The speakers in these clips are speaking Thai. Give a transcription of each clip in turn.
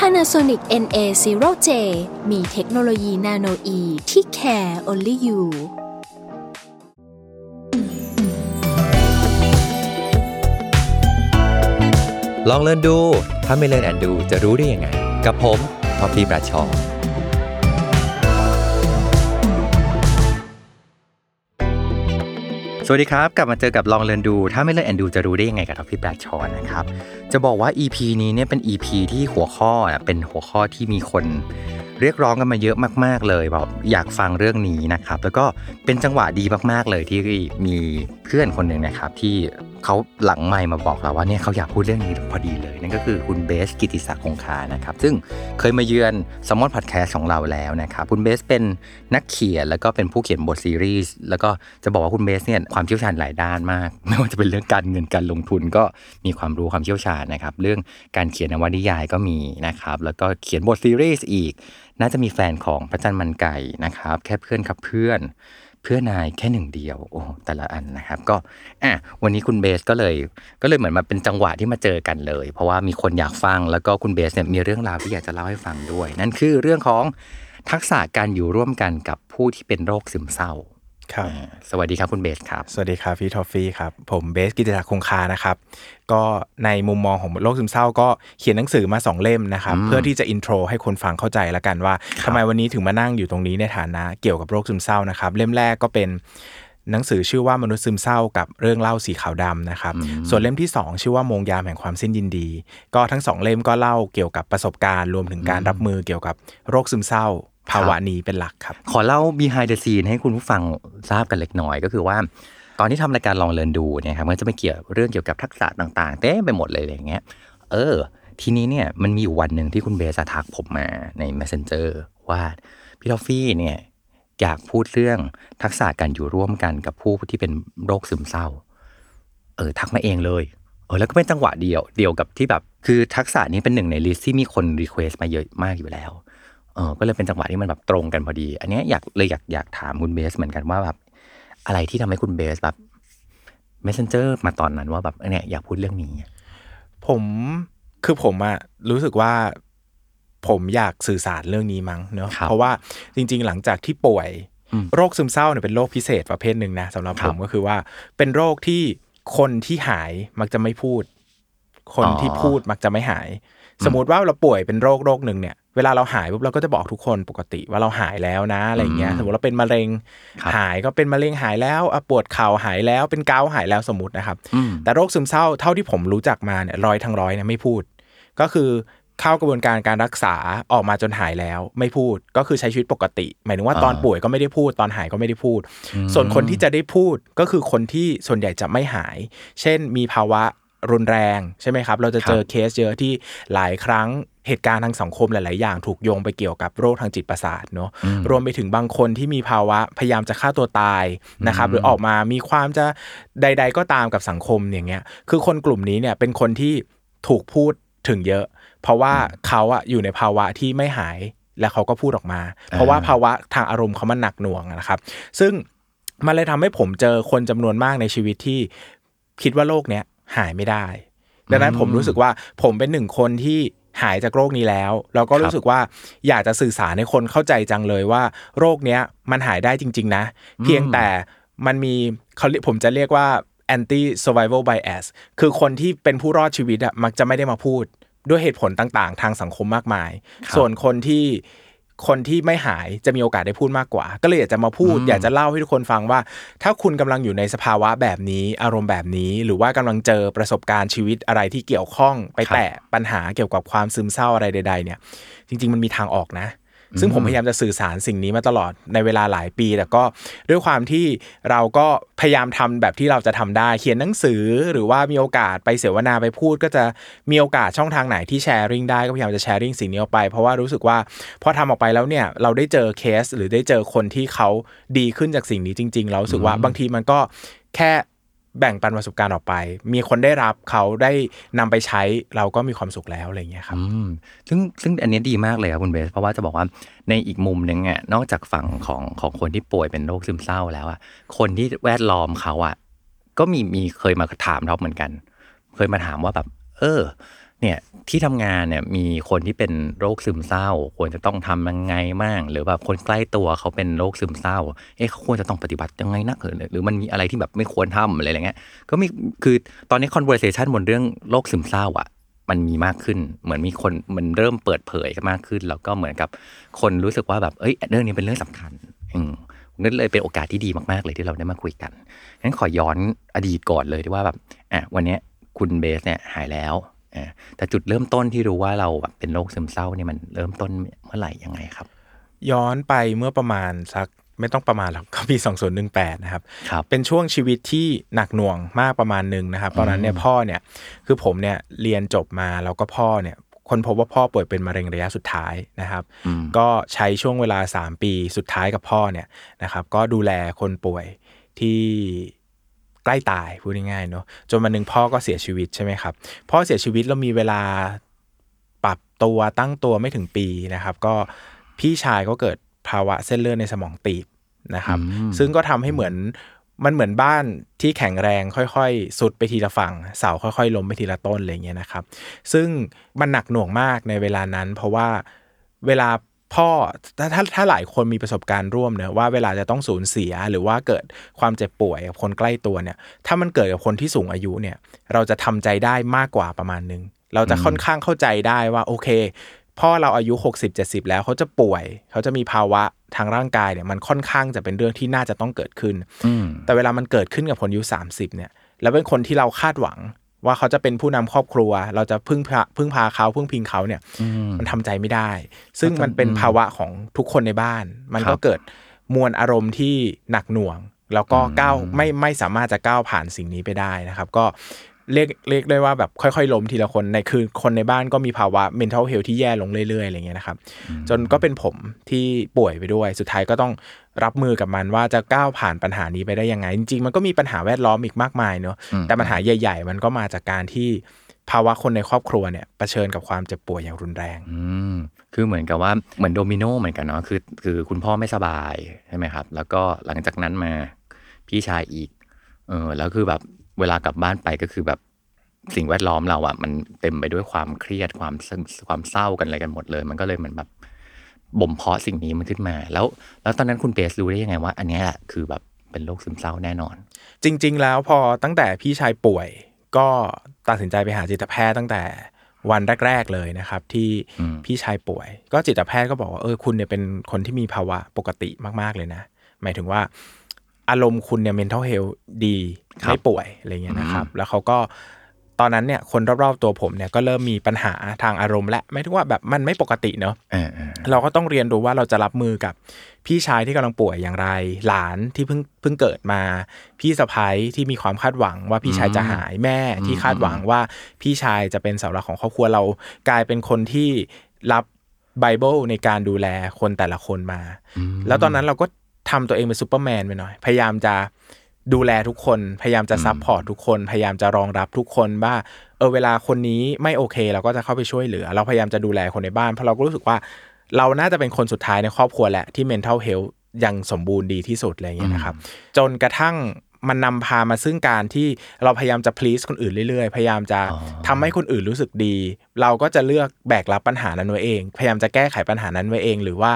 Panasonic NA0J มีเทคโนโลยี nanoe ที่ care only you ลอง Learn ดู ถ้าไม่ Learn and Do จะรู้ได้ยังไง กับผมท็อฟฟี่ แบรดชอว์ สวัสดีครับ กลับมาเจอกับลอง Learn ดู ถ้าไม่ Learn and Do จะรู้ได้ยังไงกับท็อฟฟี่แบรดชอว์นะครับ จะบอกว่า EP นี้เนี่ยเป็น EP ที่หัวข้ออะเป็นหัวข้อที่มีคน เรียกร้องกันมาเยอะมากๆเลยแบบอยากฟังเรื่องนี้นะครับ แล้วก็เป็นจังหวะดีมากๆเลยที่มีเพื่อนคนหนึ่งนะครับ ที่เขาหลังไมค์มาบอกเราว่าเนี่ยเขาอยากพูดเรื่องนี้พอดีเลย นั่นก็คือคุณเบสกิติศักดิ์คงคานะครับ ซึ่งเคยมาเยือนสมอนพอดแคสของเราแล้วนะครับ คุณเบสเป็นนักเขียนแล้วก็เป็นผู้เขียนบทซีรีส์แล้วก็จะบอกว่าคุณเบสเนี่ยความเชี่ยวชาญหลายด้านมาก ไม่ว่าจะเป็นเรื่องการเงินการลงทุนก็มีความรู้ความเชี่ยวชาญนะครับ เรื่องการเขียนนวนิยายก็มีนะครับ แล้วก็เขียนบทซีรีส์อีก น่าจะมีแฟนของพระจันทร์มันไก่นะครับ แค่เพื่อนครับเพื่อนเพื่อนายแค่หนึ่งเดียวโอ้แต่ละอันนะครับ ก็อะวันนี้คุณเบสท์ก็เลย ก็เลยเหมือนมาเป็นจังหวะที่มาเจอกันเลย เพราะว่ามีคนอยากฟังแล้วก็คุณเบสท์เนี่ยมีเรื่องราวที่อยากจะเล่าให้ฟังด้วย นั่นคือเรื่องของทักษะการอยู่ร่วมกันกับผู้ที่เป็นโรคซึมเศร้า ครับอ่าสวัสดีครับคุณเบสท์ครับ สวัสดีครับพี่ทอฟฟี่ครับ ผมเบสท์กิตติศักดิ์คงคานะครับ ก็ในมุมมองของโรคซึมเศร้าก็เขียนหนังสือมาสองเล่มนะครับอืมเพื่อที่จะอินโทรให้คนฟังเข้าใจแล้วกันว่าครับทำไมวันนี้ถึงมานั่งอยู่ตรงนี้ในฐานะเกี่ยวกับโรคซึมเศร้านะครับ เล่มแรกก็เป็นหนังสือชื่อว่ามนุษย์ซึมเศร้ากับเรื่องเล่าสีขาวดำนะครับ ส่วนเล่มที่สองชื่อว่ามงยามแห่งความสิ้นยินดี ก็ทั้งสองเล่มก็เล่าเกี่ยวกับประสบการณ์ รวมถึงการรับมือเกี่ยวกับโรคซึมเศร้า ภาวะนี้เป็นหลักครับ ขอเล่า behind the scene ให้คุณผู้ฟังทราบกันเล็กน้อยก็คือว่า ตอนที่ทำรายการลอง Learn ดูเนี่ยครับมันจะไม่เกี่ยวเรื่องเกี่ยวกับทักษะต่าง ๆ เต็มไปหมดเลยอย่างเงี้ย เออ ทีนี้เนี่ยมันมีอยู่วันหนึ่งที่คุณเบสท์อะทักผมมาใน messenger ว่าพี่ทอฟฟี่เนี่ยอยากพูดเรื่องทักษะการอยู่ร่วมกันกับผู้ที่เป็นโรคซึมเศร้า เออ ทักมาเองเลย เออแล้วก็เป็นจังหวะเดียวเดียวกับที่แบบ คือทักษะนี้เป็นหนึ่งใน list ที่มีคน request มาเยอะมากอยู่แล้ว เออก็เลยเป็นจังหวะที่มันแบบตรงกันพอดี อันเนี้ยอยากเลยอยากอยากถามคุณเบสท์เหมือนกันว่าแบบอะไรที่ทำให้คุณเบสแบบ messenger มาตอนนั้นว่าแบบเนี่ยอยากพูดเรื่องนี้ ผมคือผมอะรู้สึกว่าผมอยากสื่อสารเรื่องนี้มั้งเนอะครับเพราะว่าจริง ๆ หลังจากที่ป่วยอืมโรคซึมเศร้าเนี่ยเป็นโรคพิเศษประเภทหนึ่งนะสำหรับครัผบมก็คือว่า เป็นโรคที่คนที่หายมักจะไม่พูด คนอ๋อที่พูดมักจะไม่หาย สมมติว่าเราป่วยเป็นโรคโรคหนึ่งเนี่ย เวลาเราหายปุ๊บเราก็จะบอกทุกคนปกติว่าเราหายแล้วนะอะไรอย่างเงี้ยอืมสมมติเราเป็นมะเร็งครับหายก็เป็นมะเร็งหายแล้วอะปวดเข่าหายแล้วเป็นเกาต์หายแล้วสมมตินะครับอืมแต่โรคซึมเศร้าเท่าที่ผมรู้จักมาเนี่ยร้อยทั้งร้อยเนี่ยไม่พูด ก็คือเข้ากระบวนการการรักษาออกมาจนหายแล้วไม่พูดก็คือใช้ชีวิตปกติ หมายถึงว่าอ่าตอนป่วยก็ไม่ได้พูดตอนหายก็ไม่ได้พูดอืมส่วนคนที่จะได้พูดก็คือคนที่ส่วนใหญ่จะไม่หาย เช่นมีภาวะรุนแรงใช่ไหมครับ เราจะเจอเคสเยอะที่หลายครั้ง เหตุการณ์ทางสังคมหลาย ๆ อย่างถูกโยงไปเกี่ยวกับโรคทางจิตประสาทเนอะอืมรวมไปถึงบางคนที่มีภาวะพยายามจะฆ่าตัวตายนะครับหรือออกมามีความจะใด ๆ ก็ตามกับสังคมอย่างเงี้ยคือคนกลุ่มนี้เนี่ยเป็นคนที่ถูกพูดถึงเยอะ เพราะว่าเขาอะอยู่ในภาวะที่ไม่หายและเขาก็พูดออกมา เพราะว่าภาวะทางอารมณ์เขามันหนักหน่วงอะนะครับ ซึ่งมันเลยทำให้ผมเจอคนจำนวนมากในชีวิตที่คิดว่าโรคเนี้ยหายไม่ได้ ดังนั้นผมรู้สึกว่าผมเป็นหนึ่งคนที่ หายจากโรคนี้แล้วแล้วก็รู้สึกว่าอยากจะสื่อสารให้คนเข้าใจจังเลยว่า โรคเนี้ยมันหายได้จริง ๆ นะ เพียงแต่มันมีเขาเรียกผมจะเรียกว่า anti survival bias คือคนที่เป็นผู้รอดชีวิตอะมักจะไม่ได้มาพูดด้วยเหตุผลต่าง ๆ ทางสังคมมากมายครับส่วนคนที่ คนที่ไม่หายจะมีโอกาสได้พูดมากกว่า ก็เลยอยากจะมาพูด อยากจะเล่าให้ทุกคนฟังว่า ถ้าคุณกำลังอยู่ในสภาวะแบบนี้ อารมณ์แบบนี้ หรือว่ากำลังเจอประสบการณ์ชีวิตอะไรที่เกี่ยวข้อง ไปครับแตะปัญหาเกี่ยวกับความซึมเศร้าอะไรใด ๆ เนี่ย จริง ๆ มันมีทางออกนะ ซึ่งผมพยายามจะสื่อสารสิ่งนี้มาตลอดในเวลาหลายปี แต่ก็ด้วยความที่เราก็พยายามทำแบบที่เราจะทำได้เขียนหนังสือ หรือว่ามีโอกาสไปเสวนาไปพูด ก็จะมีโอกาสช่องทางไหนที่แชร์ริ่งได้ก็พยายามจะแชร์ริ่งสิ่งนี้ออกไป เพราะว่ารู้สึกว่าพอทำออกไปแล้วเนี่ยเราได้เจอเคส หรือได้เจอคนที่เขาดีขึ้นจากสิ่งนี้จริง ๆ เราสึกว่าบางทีมันก็แค่ แบ่งปันประสบการณ์ออกไป มีคนได้รับเขาได้นำไปใช้เราก็มีความสุขแล้วอะไรอย่างเงี้ยครับซึ่งซึ่งอันนี้ดีมากเลยครับคุณเบส เพราะว่าจะบอกว่าในอีกมุมหนึ่งอะนอกจากฝั่งของของคนที่ป่วยเป็นโรคซึมเศร้าแล้วอะคนที่แวดล้อมเขาอะก็มีมีเคยมาถามเราเหมือนกัน เคยมาถามว่าแบบ เออ เนี่ย ที่ทำงานเนี่ยมีคนที่เป็นโรคซึมเศร้า ควรจะต้องทำยังไงบ้างหรือแบบคนใกล้ตัวเขาเป็นโรคซึมเศร้า เอ๊ะเขาควรจะต้องปฏิบัติยังไงนะหรือหรือมันมีอะไรที่แบบไม่ควรทำอะไรอย่างเงี้ยก็มีคือตอนนี้ conversation บนเรื่องโรคซึมเศร้าอะมันมีมากขึ้น เหมือนมีคนมันเริ่มเปิดเผยกันมากขึ้น แล้วก็เหมือนกับคนรู้สึกว่าแบบเอ้ยเรื่องนี้เป็นเรื่องสำคัญ อืมนั่นเลยเป็นโอกาสที่ดีมากๆเลยที่เราได้มาคุยกันงั้นขอย้อนอดีตก่อนเลยที่ว่าแบบอะวันนี้คุณเบสเนี่ยหายแล้ว อ่าแต่จุดเริ่มต้นที่รู้ว่าเราแบบเป็นโรคซึมเศร้าเนี่ยมันเริ่มต้นเมื่อไหร่ยังไงครับ ย้อนไปเมื่อประมาณสักไม่ต้องประมาณหรอกก็ปี2018 นะครับครับเป็นช่วงชีวิตที่หนักหน่วงมากประมาณหนึ่งนะครับ ตอนนั้นเนี่ยพ่อเนี่ยคือผมเนี่ยเรียนจบมาแล้วก็พ่อเนี่ยคนพบว่าพ่อป่วยเป็นมะเร็งระยะสุดท้ายนะครับอืมก็ใช้ช่วงเวลา 3 ปีสุดท้ายกับพ่อเนี่ยนะครับ ก็ดูแลคนป่วยที่ ใกล้ตายพูดง่ายๆเนาะจนวันหนึ่งพ่อก็เสียชีวิตใช่ไหมครับพ่อเสียชีวิตแล้วมีเวลาปรับตัวตั้งตัวไม่ถึงปีนะครับ ก็พี่ชายก็เกิดภาวะเส้นเลือดในสมองตีบนะครับอืมซึ่งก็ทำให้เหมือนมันเหมือนบ้านที่แข็งแรงค่อยๆ สุดไปทีละฝั่งเสาค่อยๆล้มไปทีละต้นอะไรเงี้ยนะครับ ซึ่งมันหนักหน่วงมากในเวลานั้น เพราะว่าเวลา พ่อถ้าถ้าถ้าหลายคนมีประสบการณ์ร่วมเนอะว่าเวลาจะต้องสูญเสียหรือว่าเกิดความเจ็บป่วยกับคนใกล้ตัวเนี่ย ถ้ามันเกิดกับคนที่สูงอายุเนี่ย เราจะทำใจได้มากกว่าประมาณนึง เราจะค่อนข้างเข้าใจได้ว่าโอเค พ่อเราอายุ 60 70 แล้วเขาจะป่วย เขาจะมีภาวะทางร่างกายเนี่ยมันค่อนข้างจะเป็นเรื่องที่น่าจะต้องเกิดขึ้นอืมแต่เวลามันเกิดขึ้นกับคนอายุ30เนี่ยแล้วเป็นคนที่เราคาดหวัง ว่าเขาจะเป็นผู้นำครอบครัว เราจะพึ่งพาพึ่งพาเขาพึ่งพิงเขาเนี่ยอืมมันทำใจไม่ได้ ซึ่งมันเป็นภาวะของทุกคนในบ้าน มันก็เกิดมวลอารมณ์ที่หนักหน่วง แล้วก็ก้าวไม่ไม่สามารถจะก้าวผ่านสิ่งนี้ไปได้นะครับ ก็ เรียกเรียกได้ว่าแบบค่อยๆล้มทีละคนในคือคนในบ้านก็มีภาวะ mental health ที่แย่ลงเรื่อยๆอะไรเงี้ยนะครับจนก็เป็นผมที่ป่วยไปด้วย สุดท้ายก็ต้องรับมือกับมันว่าจะก้าวผ่านปัญหานี้ไปได้ยังไง จริงๆ มันก็มีปัญหาแวดล้อมอีกมากมายเนอะแต่ปัญหาใหญ่ ๆ มันก็มาจากการที่ภาวะคนในครอบครัวเนี่ยเผชิญกับความเจ็บป่วยอย่างรุนแรงอืมคือเหมือนกับว่าเหมือนโดมิโนเหมือนกันเนาะคือคือคุณพ่อไม่สบายใช่ไหมครับ แล้วก็หลังจากนั้นมาพี่ชายอีกเออแล้วคือแบบ เวลากลับบ้านไปก็คือแบบสิ่งแวดล้อมเราอะมันเต็มไปด้วยความเครียดความซึมความเศร้ากันอะไรกันหมดเลย มันก็เลยเหมือนแบบบ่มเพาะสิ่งนี้มันขึ้นมา แล้ว แล้วตอนนั้นคุณเบสรู้ได้ยังไงว่า อันเนี้ยแหละคือแบบเป็นโรคซึมเศร้าแน่นอน จริง ๆ แล้วพอตั้งแต่พี่ชายป่วย ก็ตัดสินใจไปหาจิตแพทย์ตั้งแต่วันแรก ๆ เลยนะครับ ที่อืมพี่ชายป่วย ก็จิตแพทย์ก็บอกว่าเออคุณเนี่ยเป็นคนที่มีภาวะปกติมาก ๆ เลยนะ หมายถึงว่า อารมณ์คุณเนี่ย mental health ดีครับ ไม่ป่วยอะไรเงี้ยนะครับ แล้วเขาก็ตอนนั้นเนี่ยคนรอบๆตัวผมเนี่ยก็เริ่มมีปัญหาทางอารมณ์และหมายถึงว่าแบบมันไม่ปกติเนาะเออเออเราก็ต้องเรียนรู้ว่าเราจะรับมือกับพี่ชายที่กำลังป่วยอย่างไร หลานที่เพิ่งเพิ่งเกิดมา พี่สะพ้ยที่มีความคาดหวังว่าพี่ชายจะหายแม่ที่คาดหวังว่าพี่ชายจะเป็นเสาหลักของครอบครัวเรากลายเป็นคนที่รับ liable ในการดูแลคนแต่ละคนมา แล้วตอนนั้นเราก็ทำตัวเองเป็นซูเปอร์แมนไปหน่อย พยายามจะ ดูแลทุกคน พยายามจะ support ทุกคน พยายามจะรองรับทุกคนว่า เออเวลาคนนี้ไม่โอเค เราก็จะเข้าไปช่วยเหลือ เราพยายามจะดูแลคนในบ้าน เพราะเราก็รู้สึกว่า เราน่าจะเป็นคนสุดท้ายในครอบครัวแหละที่ mental health ยังสมบูรณ์ดีที่สุดอะไรอย่างเงี้ยนะครับ จนกระทั่ง มันนำพามาซึ่งการที่เราพยายามจะ please คนอื่นเรื่อยๆ พยายามจะอ๋อทำให้คนอื่นรู้สึกดี เราก็จะเลือกแบกรับปัญหานั้นไว้เอง พยายามจะแก้ไขปัญหานั้นไว้เอง หรือว่า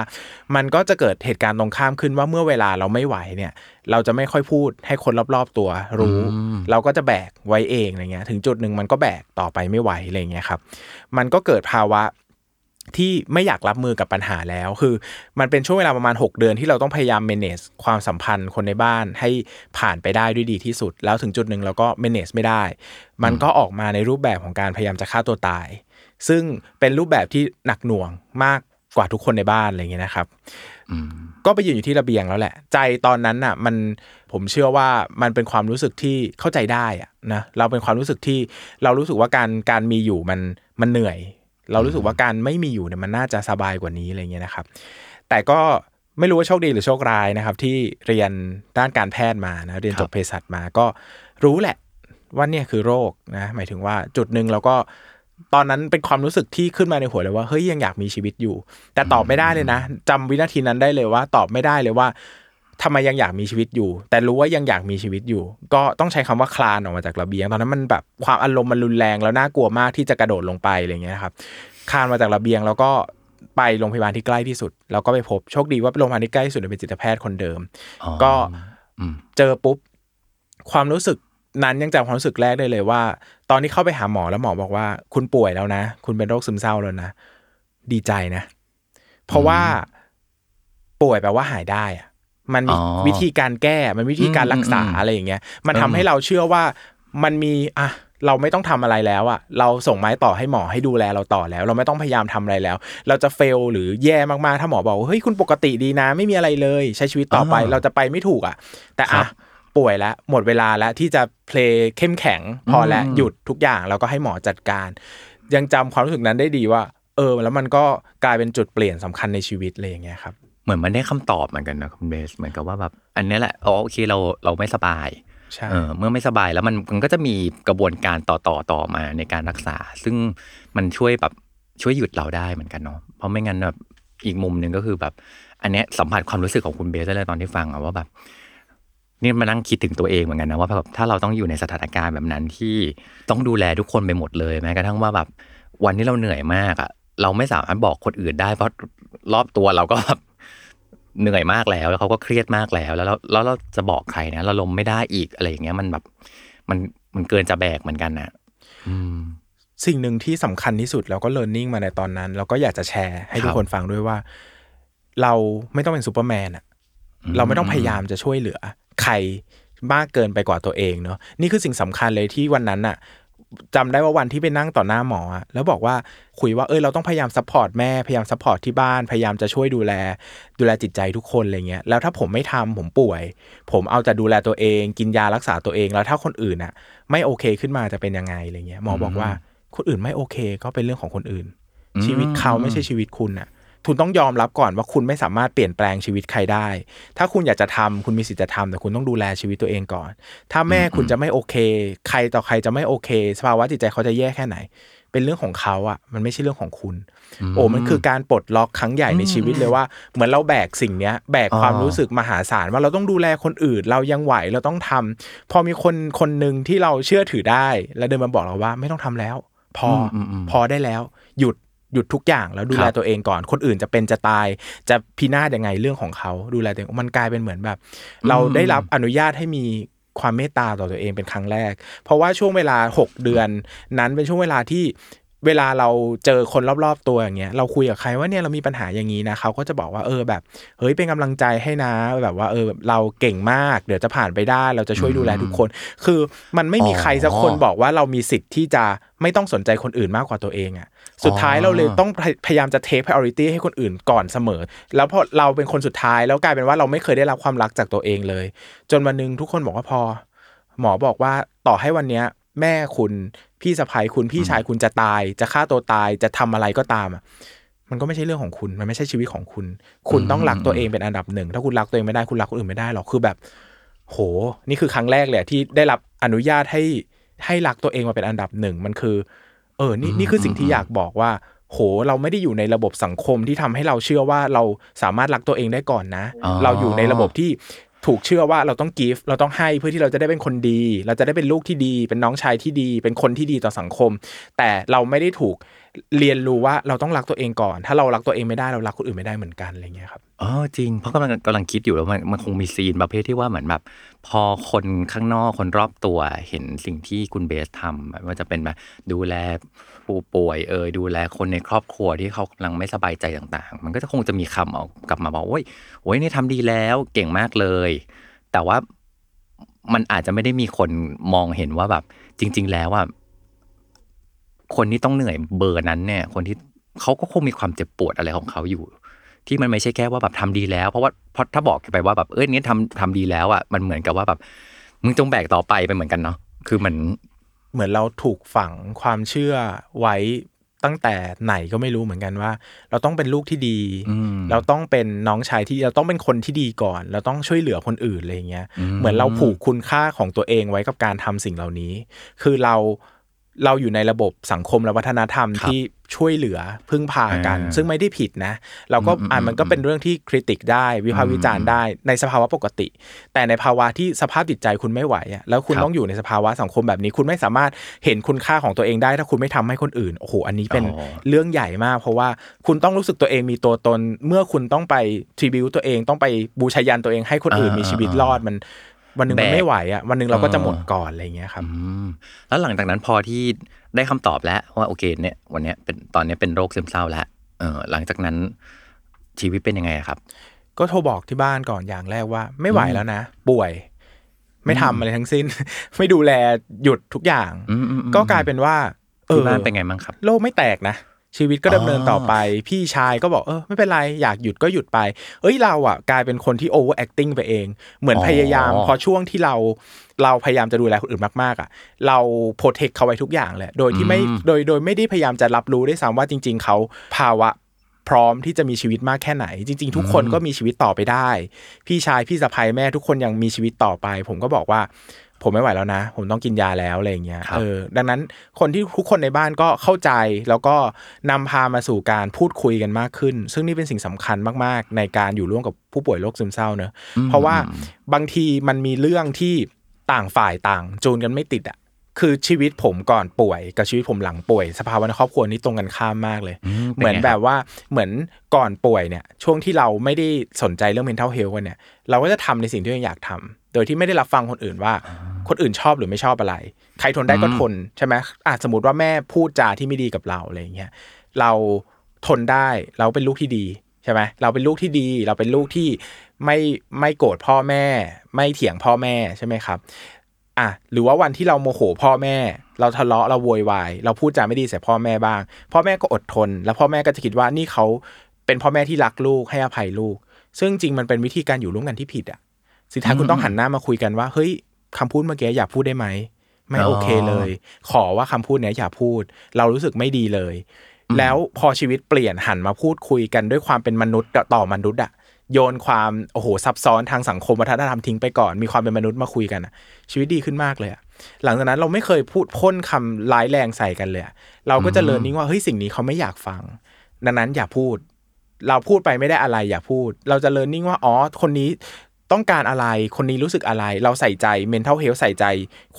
มันก็จะเกิดเหตุการณ์ตรงข้ามขึ้นว่าเมื่อเวลาเราไม่ไหวเนี่ยเราจะไม่ค่อยพูดให้คนรอบๆตัวรู้ เราก็จะแบกไว้เองอะไรเงี้ยถึงจุดหนึ่งมันก็แบกต่อไปไม่ไหวอะไรเงี้ยครับมันก็เกิดภาวะ ที่ไม่อยากรับมือกับปัญหาแล้ว คือมันเป็นช่วงเวลาประมาณ 6 เดือนที่เราต้องพยายาม manage ความสัมพันธ์คนในบ้านให้ผ่านไปได้ด้วยดีที่สุด แล้วถึงจุดหนึ่งเราก็ manage ไม่ได้ มันก็ออกมาในรูปแบบของการพยายามจะฆ่าตัวตาย ซึ่งเป็นรูปแบบที่หนักหน่วงมากกว่าทุกคนในบ้านอะไรเงี้ยนะครับอืมก็ไปยืนอยู่ที่ระเบียงแล้วแหละ ใจตอนนั้นน่ะ มันผมเชื่อว่ามันเป็นความรู้สึกที่เข้าใจได้อะนะเราเป็นความรู้สึกที่เรารู้สึกว่าการการมีอยู่มันมันเหนื่อย เรารู้สึกว่าการไม่มีอยู่เนี่ยมันน่าจะสบายกว่านี้อะไรเงี้ยนะครับ แต่ก็ไม่รู้ว่าโชคดีหรือโชคร้ายนะครับ ที่เรียนด้านการแพทย์มานะเรียนจบเภสัชมาก็รู้แหละว่าเนี่ยคือโรคนะหมายถึงว่าจุดหนึ่งเราก็ตอนนั้นเป็นความรู้สึกที่ขึ้นมาในหัวเลยว่าเฮ้ยยังอยากมีชีวิตอยู่ แต่ตอบไม่ได้เลยนะจำวินาทีนั้นได้เลยว่า ตอบไม่ได้เลยว่า ทำไมยังอยากมีชีวิตอยู่ แต่รู้ว่ายังอยากมีชีวิตอยู่ ก็ต้องใช้คำว่าคลานออกมาจากระเบียง ตอนนั้นมันแบบความอารมณ์มันรุนแรงแล้วน่ากลัวมากที่จะกระโดดลงไปอะไรเงี้ยครับคลานมาจากระเบียงแล้วก็ไปโรงพยาบาลที่ใกล้ที่สุด แล้วก็ไปพบโชคดีว่าโรงพยาบาลที่ใกล้ที่สุดเป็นจิตแพทย์คนเดิมอ๋อก็อืมเจอปุ๊บความรู้สึกนั้นยังจำความรู้สึกแรกได้เลยว่า ตอนที่เข้าไปหาหมอแล้วหมอบอกว่า คุณป่วยแล้วนะ คุณเป็นโรคซึมเศร้าแล้วนะ ดีใจนะ เพราะว่าป่วยแปลว่าหายได้อะ มันมีอ๋อวิธีการแก้มันวิธีการรักษาอืมอืมอะไรอย่างเงี้ย มันเออทำให้เราเชื่อว่ามันมีอะเราไม่ต้องทำอะไรแล้วอะเราส่งไม้ต่อให้หมอให้ดูแลเราต่อแล้ว เราไม่ต้องพยายามทำอะไรแล้ว เราจะเฟลหรือแย่มากๆ ถ้าหมอบอกว่าเฮ้ยคุณปกติดีนะ ไม่มีอะไรเลย ใช้ชีวิตต่อไปเราจะไปไม่ถูกอะแต่ครัอะบป่วยแล้วหมดเวลาแล้วที่จะเพลงเข้มแข็งพอแล้วอืมหยุดทุกอย่างแล้วก็ให้หมอจัดการ ยังจำความรู้สึกนั้นได้ดีว่า เออ แล้วมันก็กลายเป็นจุดเปลี่ยนสำคัญในชีวิตเลยอย่างเงี้ยครับเห มือนมันได้คำตอบเหมือนกันนะคุณเบสเหมือนกับว่าแบบอันเนี้ยแหละอ๋อโอเคเราเราไม่สบายใช่เออเมื่อไม่สบายแล้วมันมันก็จะมีกระบวนการต่อต่อต่อมาในการรักษา ซึ่งมันช่วยแบบช่วยหยุดเราได้เหมือนกันเนาะเพราะไม่งั้นแบบอีกมุมหนึ่งก็คือแบบ อันเนี้ยสัมผัสความรู้สึกของคุณเบสได้เลยตอนที่ฟังอะว่าแบบนี่มานั่งคิดถึงตัวเองเหมือนกันนะว่าแบบถ้าเราต้องอยู่ในสถานการณ์แบบนั้นที่ต้องดูแลทุกคนไปหมดเลยแม้กระทั่งว่าแบบวันที่เราเหนื่อยมากอะเราไม่สามารถบอกคนอื่นได้เพราะรอบตัวเราก็แบบ เหนื่อยมากแล้ว แล้วเขาก็เครียดมากแล้ว แล้วเราแล้วเราจะบอกใครนะเราล้มไม่ได้อีกอะไรอย่างเงี้ยมันแบบมันมันเกินจะแบกเหมือนกันนะอืมสิ่งหนึ่งที่สำคัญที่สุดแล้วก็เรียนรู้มาในตอนนั้น เราก็อยากจะแชร์ให้ทุกคกรับฟังด้วยว่า เราไม่ต้องเป็นซูเปอร์แมนอะเราไม่ต้องพยายามจะช่วยเหลือ ใครมากเกินไปกว่าตัวเองเนาะนี่คือสิ่งสำคัญเลยที่วันนั้นอะ จำได้ว่าวันที่ไปนั่งต่อหน้าหมออะแล้วบอกว่าคุยว่าเออเราต้องพยายาม support แม่พยายาม support ที่บ้านพยายามจะช่วยดูแล ดูแลจิตใจทุกคนอะไรเงี้ยแล้วถ้าผมไม่ทำผมป่วย ผมเอาแต่ดูแลตัวเอง กินยารักษาตัวเองแล้วถ้าคนอื่นอะไม่โอเคขึ้นมาจะเป็นยังไงอะไรเงี้ยหมอบอกว่าคนอื่นไม่โอเค ก็เป็นเรื่องของคนอื่นอืมชีวิตเขาไม่ใช่ชีวิตคุณน่ะ คุณต้องยอมรับก่อนว่าคุณไม่สามารถเปลี่ยนแปลงชีวิตใครได้ ถ้าคุณอยากจะทำคุณมีสิทธิ์จะทำแต่คุณต้องดูแลชีวิตตัวเองก่อน ถ้าแม่คุณจะไม่โอเค ใครต่อใครจะไม่โอเค สภาวะจิตใจเขาจะแย่แค่ไหน เป็นเรื่องของเขาอะ มันไม่ใช่เรื่องของคุณ โอ้มันคือการปลดล็อกครั้งใหญ่ในชีวิตเลยว่า เหมือนเราแบกสิ่งเนี้ย แบกความอ๋อรู้สึกมหาศาลว่าเราต้องดูแลคนอื่น เรายังไหวเราต้องทำพอมีคนคนหนึ่งที่เราเชื่อถือได้ แล้วเดินมาบอกเราว่าไม่ต้องทำแล้ว พออมอืมพอได้แล้ว หยุด หยุดทุกอย่างแล้วดูแลครับตัวเองก่อน คนอื่นจะเป็นจะตาย จะพินาศยังไงเรื่องของเขาดูแลตัวเองมันกลายเป็นเหมือนแบบ เราได้รับอนุญาตให้มีความเมตตาต่อตัวเองเป็นครั้งแรก เพราะว่าช่วงเวลา 6 เดือนนั้นเป็นช่วงเวลาที่ เวลาเราเจอคนรอบๆตัวอย่างเงี้ยเราคุยกับใครว่าเนี่ยเรามีปัญหาอย่างนี้นะเขาก็จะบอกว่าเออแบบเฮ้ยเป็นกำลังใจให้นะแบบว่าเออเราเก่งมากเดี๋ยวจะผ่านไปได้ เราจะช่วยดูแลทุกคน คือมันไม่มีใครสักคนอ๋อบอกว่าเรามีสิทธิ์ที่จะไม่ต้องสนใจคนอื่นมากกว่าตัวเองอะสุดท้ายอ๋อเราเลยต้องพยพยายามจะเทค priority ให้คนอื่นก่อนเสมอ แล้วพอเราเป็นคนสุดท้ายแล้วกลายเป็นว่าเราไม่เคยได้รับความรักจากตัวเองเลย จนวันหนึ่งทุกคนบอกว่าพอ หมอบอกว่าต่อให้วันเนี้ยแม่คุณ พี่สะพ้ยคุณพี่ชายคุณจะตาย จะฆ่าตัวตายจะทำอะไรก็ตามอะมันก็ไม่ใช่เรื่องของคุณ มันไม่ใช่ชีวิตของคุณ คุณต้องรักตัวเองเป็นอันดับหนึ่ง ถ้าคุณรักตัวเองไม่ได้ คุณรักคนอื่นไม่ได้หรอก คือแบบ โห นี่คือครั้งแรกเลยอะที่ได้รับอนุญาตให้ให้รักตัวเองมาเป็นอันดับหนึ่ง มันคือ เออ นี่นี่คือสิ่งที่อยากบอกว่า โห เราไม่ได้อยู่ในระบบสังคมที่ทำให้เราเชื่อว่าเราสามารถรักตัวเองได้ก่อนนะอ๋อเราอยู่ในระบบที่ ถูกเชื่อว่าเราต้องกิฟเราต้องให้เพื่อที่เราจะได้เป็นคนดี เราจะได้เป็นลูกที่ดี เป็นน้องชายที่ดี เป็นคนที่ดีต่อสังคม แต่เราไม่ได้ถูกเรียนรู้ว่าเราต้องรักตัวเองก่อน ถ้าเรารักตัวเองไม่ได้เรารักคนอื่นไม่ได้เหมือนกันอะไรเงี้ยครับอ๋อจริงเพราะกำลังกำลังคิดอยู่แล้วมันมันคงมีซีนประเภทที่ว่าเหมือนแบบพอคนข้างนอกคนรอบตัวเห็นสิ่งที่คุณเบสทำม่ว่าจะเป็นแบบดูแล ผู้ป่วยเอ่ยดูแลคนในครอบครัวที่เขากำลังไม่สบายใจต่างๆ มันก็จะคงจะมีคำเอากลับมาบอกโอ้ยโอ้ยนี่ทำดีแล้วเก่งมากเลย แต่ว่ามันอาจจะไม่ได้มีคนมองเห็นว่าแบบ จริง ๆ แล้วว่าคนที่ต้องเหนื่อยเบอร์นั้นเนี่ย คนที่เขาก็คงมีความเจ็บปวดอะไรของเขาอยู่ ที่มันไม่ใช่แค่ว่าแบบทำดีแล้ว เพราะว่าเพราะถ้าบอกไปว่าแบบเอ้ยเนี้ยทำทำดีแล้วอะมันเหมือนกับว่าแบบมึงจงแบกต่อไปไปเหมือนกันเนาะคือมัน เหมือนเราถูกฝังความเชื่อไว้ตั้งแต่ไหนก็ไม่รู้เหมือนกันว่า เราต้องเป็นลูกที่ดีอืมเราต้องเป็นน้องชายที่เราต้องเป็นคนที่ดีก่อน เราต้องช่วยเหลือคนอื่นอะไรอย่างเงี้ยอืมเหมือนเราผูกคุณค่าของตัวเองไว้กับการทำสิ่งเหล่านี้ คือเราเราอยู่ในระบบสังคมและวัฒนธรรมครับที่ ช่วยเหลือพึ่งพากันอ่าซึ่งไม่ได้ผิดนะเราก็อืมอ่ามันก็เป็นเรื่องที่คริติกได้วิพากษ์วิจารณ์ได้ในสภาวะปกติ แต่ในภาวะที่สภาพจิตใจคุณไม่ไหวอะแล้วคุณครับต้องอยู่ในสภาวะสังคมแบบนี้ คุณไม่สามารถเห็นคุณค่าของตัวเองได้ ถ้าคุณไม่ทำให้คนอื่นโอ้โหอันนี้เป็นอ๋อเรื่องใหญ่มาก เพราะว่าคุณต้องรู้สึกตัวเองมีตัวตน เมื่อคุณต้องไปทริบิวตัวเองต้องไปบูชายันตัวเองให้คนอื่นอ่ามีมีชีวิตรอดมันวันหนึ่งมันแบกไม่ไหวอะวันหนึ่งเราก็จะอ่าหมดก่อนอะไรอย่างเงี้ยครับอืมแล้วหลังจากนั้นพอที่ ได้คำตอบแล้วว่าโอเคเนี่ยวันเนี้ยเป็นตอนเนี้ยเป็นโรคซึมเศร้าแล้วเออหลังจากนั้นชีวิตเป็นยังไงอะครับ ก็โทรบอกที่บ้านก่อนอย่างแรกว่า ไม่ไหวแล้วนะ ป่วย ไม่ทำอะไรทั้งสิ้น ไม่ดูแลหยุดทุกอย่างอืมอืมอืมก็กลายเป็นว่าเอที่อบ้านเป็นไงบ้างครับ โลกไม่แตกนะชีวิตก็ดำเนินต่อไป พี่ชายก็บอกเออไม่เป็นไร อยากหยุดก็หยุดไป เอ้ยเราอะ กลายเป็นคนที่ over acting ไปเอง เหมือนอ๋อพยายาม พอช่วงที่เรา เราพยายามจะดูแลคนอื่นมากๆอะ เราโปรเทคเขาไว้ทุกอย่างเลยโดยที่ไม่โดยโดยไม่ได้พยายามจะรับรู้ได้วยซ้ำว่าจริง ๆเขาภาวะพร้อมที่จะมีชีวิตมากแค่ไหน จริง ๆ ทุกคนก็มีชีวิตต่อไปได้ พี่ชายพี่สะใภ้แม่ทุกคนยังมีชีวิตต่อไป ผมก็บอกว่าผมไม่ไหวแล้วนะ ผมต้องกินยาแล้วอะไรอย่างเงี้ยครับเออดังนั้นคนที่ทุกคนในบ้านก็เข้าใจแล้วก็นำพามาสู่การพูดคุยกันมากขึ้น ซึ่งนี่เป็นสิ่งสำคัญมาก ๆ ในการอยู่ร่วมกับผู้ป่วยโรคซึมเศร้าเนอะเพราะว่าบางทีมันมีเรื่องที่ ต่างฝ่ายต่างจูนกันไม่ติดอะคือชีวิตผมก่อนป่วย กับชีวิตผมหลังป่วย สภาวะในครอบครัวนี้ตรงกันข้ามมากเลยอืมเป็นไงเหมือนแบบว่าเหมือนก่อนป่วยเนี่ย ช่วงที่เราไม่ได้สนใจเรื่อง mental health กันเนี่ย เราก็จะทำในสิ่งที่เราอยากทำโดยที่ไม่ได้รับฟังคนอื่นว่า คนอื่นชอบหรือไม่ชอบอะไร ใครทนได้ก็ทนใช่ไหมอาจสมมติว่าแม่พูดจาที่ไม่ดีกับเราอะไรอย่างเงี้ยเราทนได้เราเป็นลูกที่ดีใช่ไหมเราเป็นลูกที่ดี เราเป็นลูกที่ ไม่ไม่โกรธพ่อแม่ ไม่เถียงพ่อแม่ใช่ไหมครับอะหรือว่าวันที่เราโมโหพ่อแม่ เราทะเลาะเราโวยวายเราพูดจาไม่ดีใส่พ่อแม่บ้าง พ่อแม่ก็อดทน แล้วพ่อแม่ก็จะคิดว่านี่เขาเป็นพ่อแม่ที่รักลูกให้อภัยลูก ซึ่งจริงมันเป็นวิธีการอยู่ร่วมกันที่ผิดอะสุดท้ายคุณต้องหันหน้ามาคุยกันว่าเฮ้ยคำพูดเมื่อกี้อย่าพูดได้ไหมไม่โอเคเลย ขอว่าคำพูดเนี้ยอย่าพูด เรารู้สึกไม่ดีเลย แล้วพอชีวิตเปลี่ยนหันมาพูดคุยกันด้วยความเป็นมนุษย์ต่อมนุษย์อะ โยนความโอ้โหซับซ้อนทางสังคมวัฒนธรรมทิ้งไปก่อน มีความเป็นมนุษย์มาคุยกันอะชีวิตดีขึ้นมากเลยอะหลังจากนั้นเราไม่เคยพูดพ่นคำร้ายแรงใส่กันเลยอะเราก็จะเรียนรู้ว่าเฮ้ยสิ่งนี้เขาไม่อยากฟัง ดังนั้นอย่าพูด เราพูดไปไม่ได้อะไรอย่าพูด เราจะเรียนรู้ว่าอ๋อคนนี้ ต้องการอะไรคนนี้รู้สึกอะไร เราใส่ใจ mental health ใส่ใจ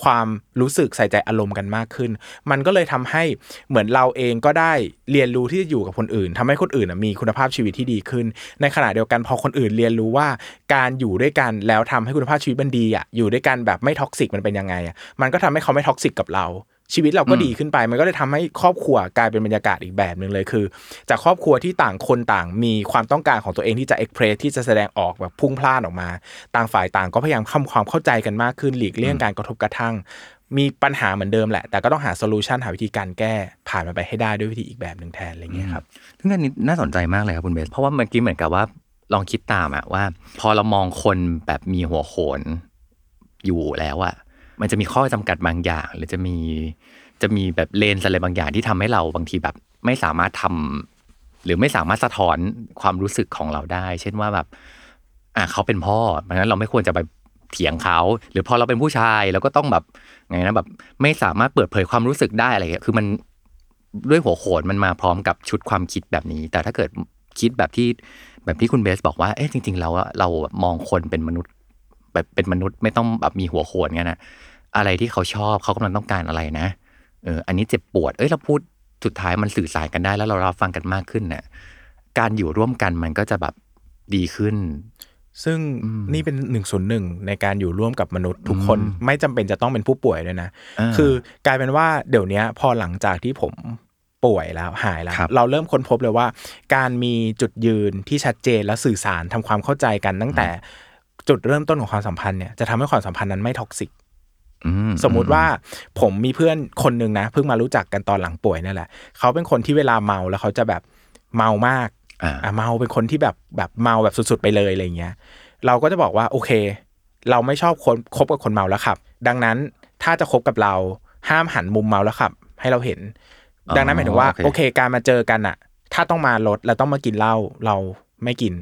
ความรู้สึกใส่ใจอารมณ์กันมากขึ้น มันก็เลยทำให้เหมือนเราเองก็ได้เรียนรู้ที่จะอยู่กับคนอื่นทำให้คนอื่นมีคุณภาพชีวิตที่ดีขึ้น ในขณะเดียวกันพอคนอื่นเรียนรู้ว่าการอยู่ด้วยกันแล้วทำให้คุณภาพชีวิตมันดีอะอยู่ด้วยกันแบบไม่ toxic มันเป็นยังไงอะมันก็ทำให้เขาไม่ toxic กับเรา ชีวิตเราก็ดีขึ้นไป มันก็เลยทำให้ครอบครัวกลายเป็นบรรยากาศอีกแบบหนึ่งเลยคือ จากครอบครัวที่ต่างคนต่างมีความต้องการของตัวเองที่จะ express ที่จะแสดงออกแบบพุ่งพล่านออกมา ต่างฝ่ายต่างก็พยายามทำความเข้าใจกันมากขึ้นหลีกเลี่ยงการกระทบกระทั่ง มีปัญหาเหมือนเดิมแหละ แต่ก็ต้องหาโซลูชันหาวิธีการแก้ผ่านมันไปให้ได้ด้วยวิธีอีกแบบหนึ่งแทนอะไรเงี้ยครับซึ่งอันนี้น่าสนใจมากเลยครับคุณเบสเพราะว่าเมื่อกี้เหมือนกับว่าลองคิดตามอะว่า พอเรามองคนแบบมีหัวโขนอยู่แล้วอะ มันจะมีข้อจำกัดบางอย่าง หรือจะมีจะมีแบบเลนส์อะไรบางอย่างที่ทำให้เราบางทีแบบ ไม่สามารถทำหรือไม่สามารถสะท้อนความรู้สึกของเราได้ เช่นว่าแบบอะเขาเป็นพ่อเพราะนั้นเราไม่ควรจะไปเถียงเขา หรือพอเราเป็นผู้ชายเราก็ต้องแบบไงนะแบบไม่สามารถเปิดเผยความรู้สึกได้อะไรเงี้ยคือมันด้วยหัวโขนมันมาพร้อมกับชุดความคิดแบบนี้ แต่ถ้าเกิดคิดแบบที่แบบที่คุณเบสบอกว่า เอ๊ะจริง ๆ เราเรามองคนเป็นมนุษย์ แบบเป็นมนุษย์ไม่ต้องแบบมีหัวโขนเงี้ยนะอะไรที่เขาชอบเขากำลังต้องการอะไรนะเอออันนี้เจ็บปวด เอ้ยเราพูดสุดท้ายมันสื่อสารกันได้แล้วเรารับฟังกันมากขึ้นเนี่ยการอยู่ร่วมกันมันก็จะแบบดีขึ้น ซึ่งนี่เป็นหนึ่งส่วนหนึ่งในการอยู่ร่วมกับมนุษย์ทุกคนไม่จำเป็นจะต้องเป็นผู้ป่วยด้วยนะอ่าคือกลายเป็นว่าเดี๋ยวเนี้ยพอหลังจากที่ผมป่วยแล้วหายแล้วครับเราเริ่มค้นพบเลยว่า การมีจุดยืนที่ชัดเจนและสื่อสารทำความเข้าใจกันตั้งแต่ จุดเริ่มต้นของความสัมพันธ์เนี่ยจะทำให้ความสัมพันธ์นั้นไม่ท็อกซิกอืสมมุติว่าผมมีเพื่อนคนหนึ่งนะเพิ่งมารู้จักกันตอนหลังป่วยนั่นแหละเขาเป็นคนที่เวลาเมาแล้วเขาจะแบบเมามากอ่าอะเมาเป็นคนที่แบบแบบเมาแบบสุดๆไปเลยอะไรเงี้ย เราก็จะบอกว่าโอเค เราไม่ชอบคนคบกับคนเมาแล้วขับ ดังนั้นถ้าจะคบกับเราห้ามหันมุมเมาแล้วขับ ให้เราเห็น ดังนั้นหมายถึงว่าโอเค การมาเจอกันอะถ้าต้องมารถแล้วต้องมากินเหล้าเราไม่กิน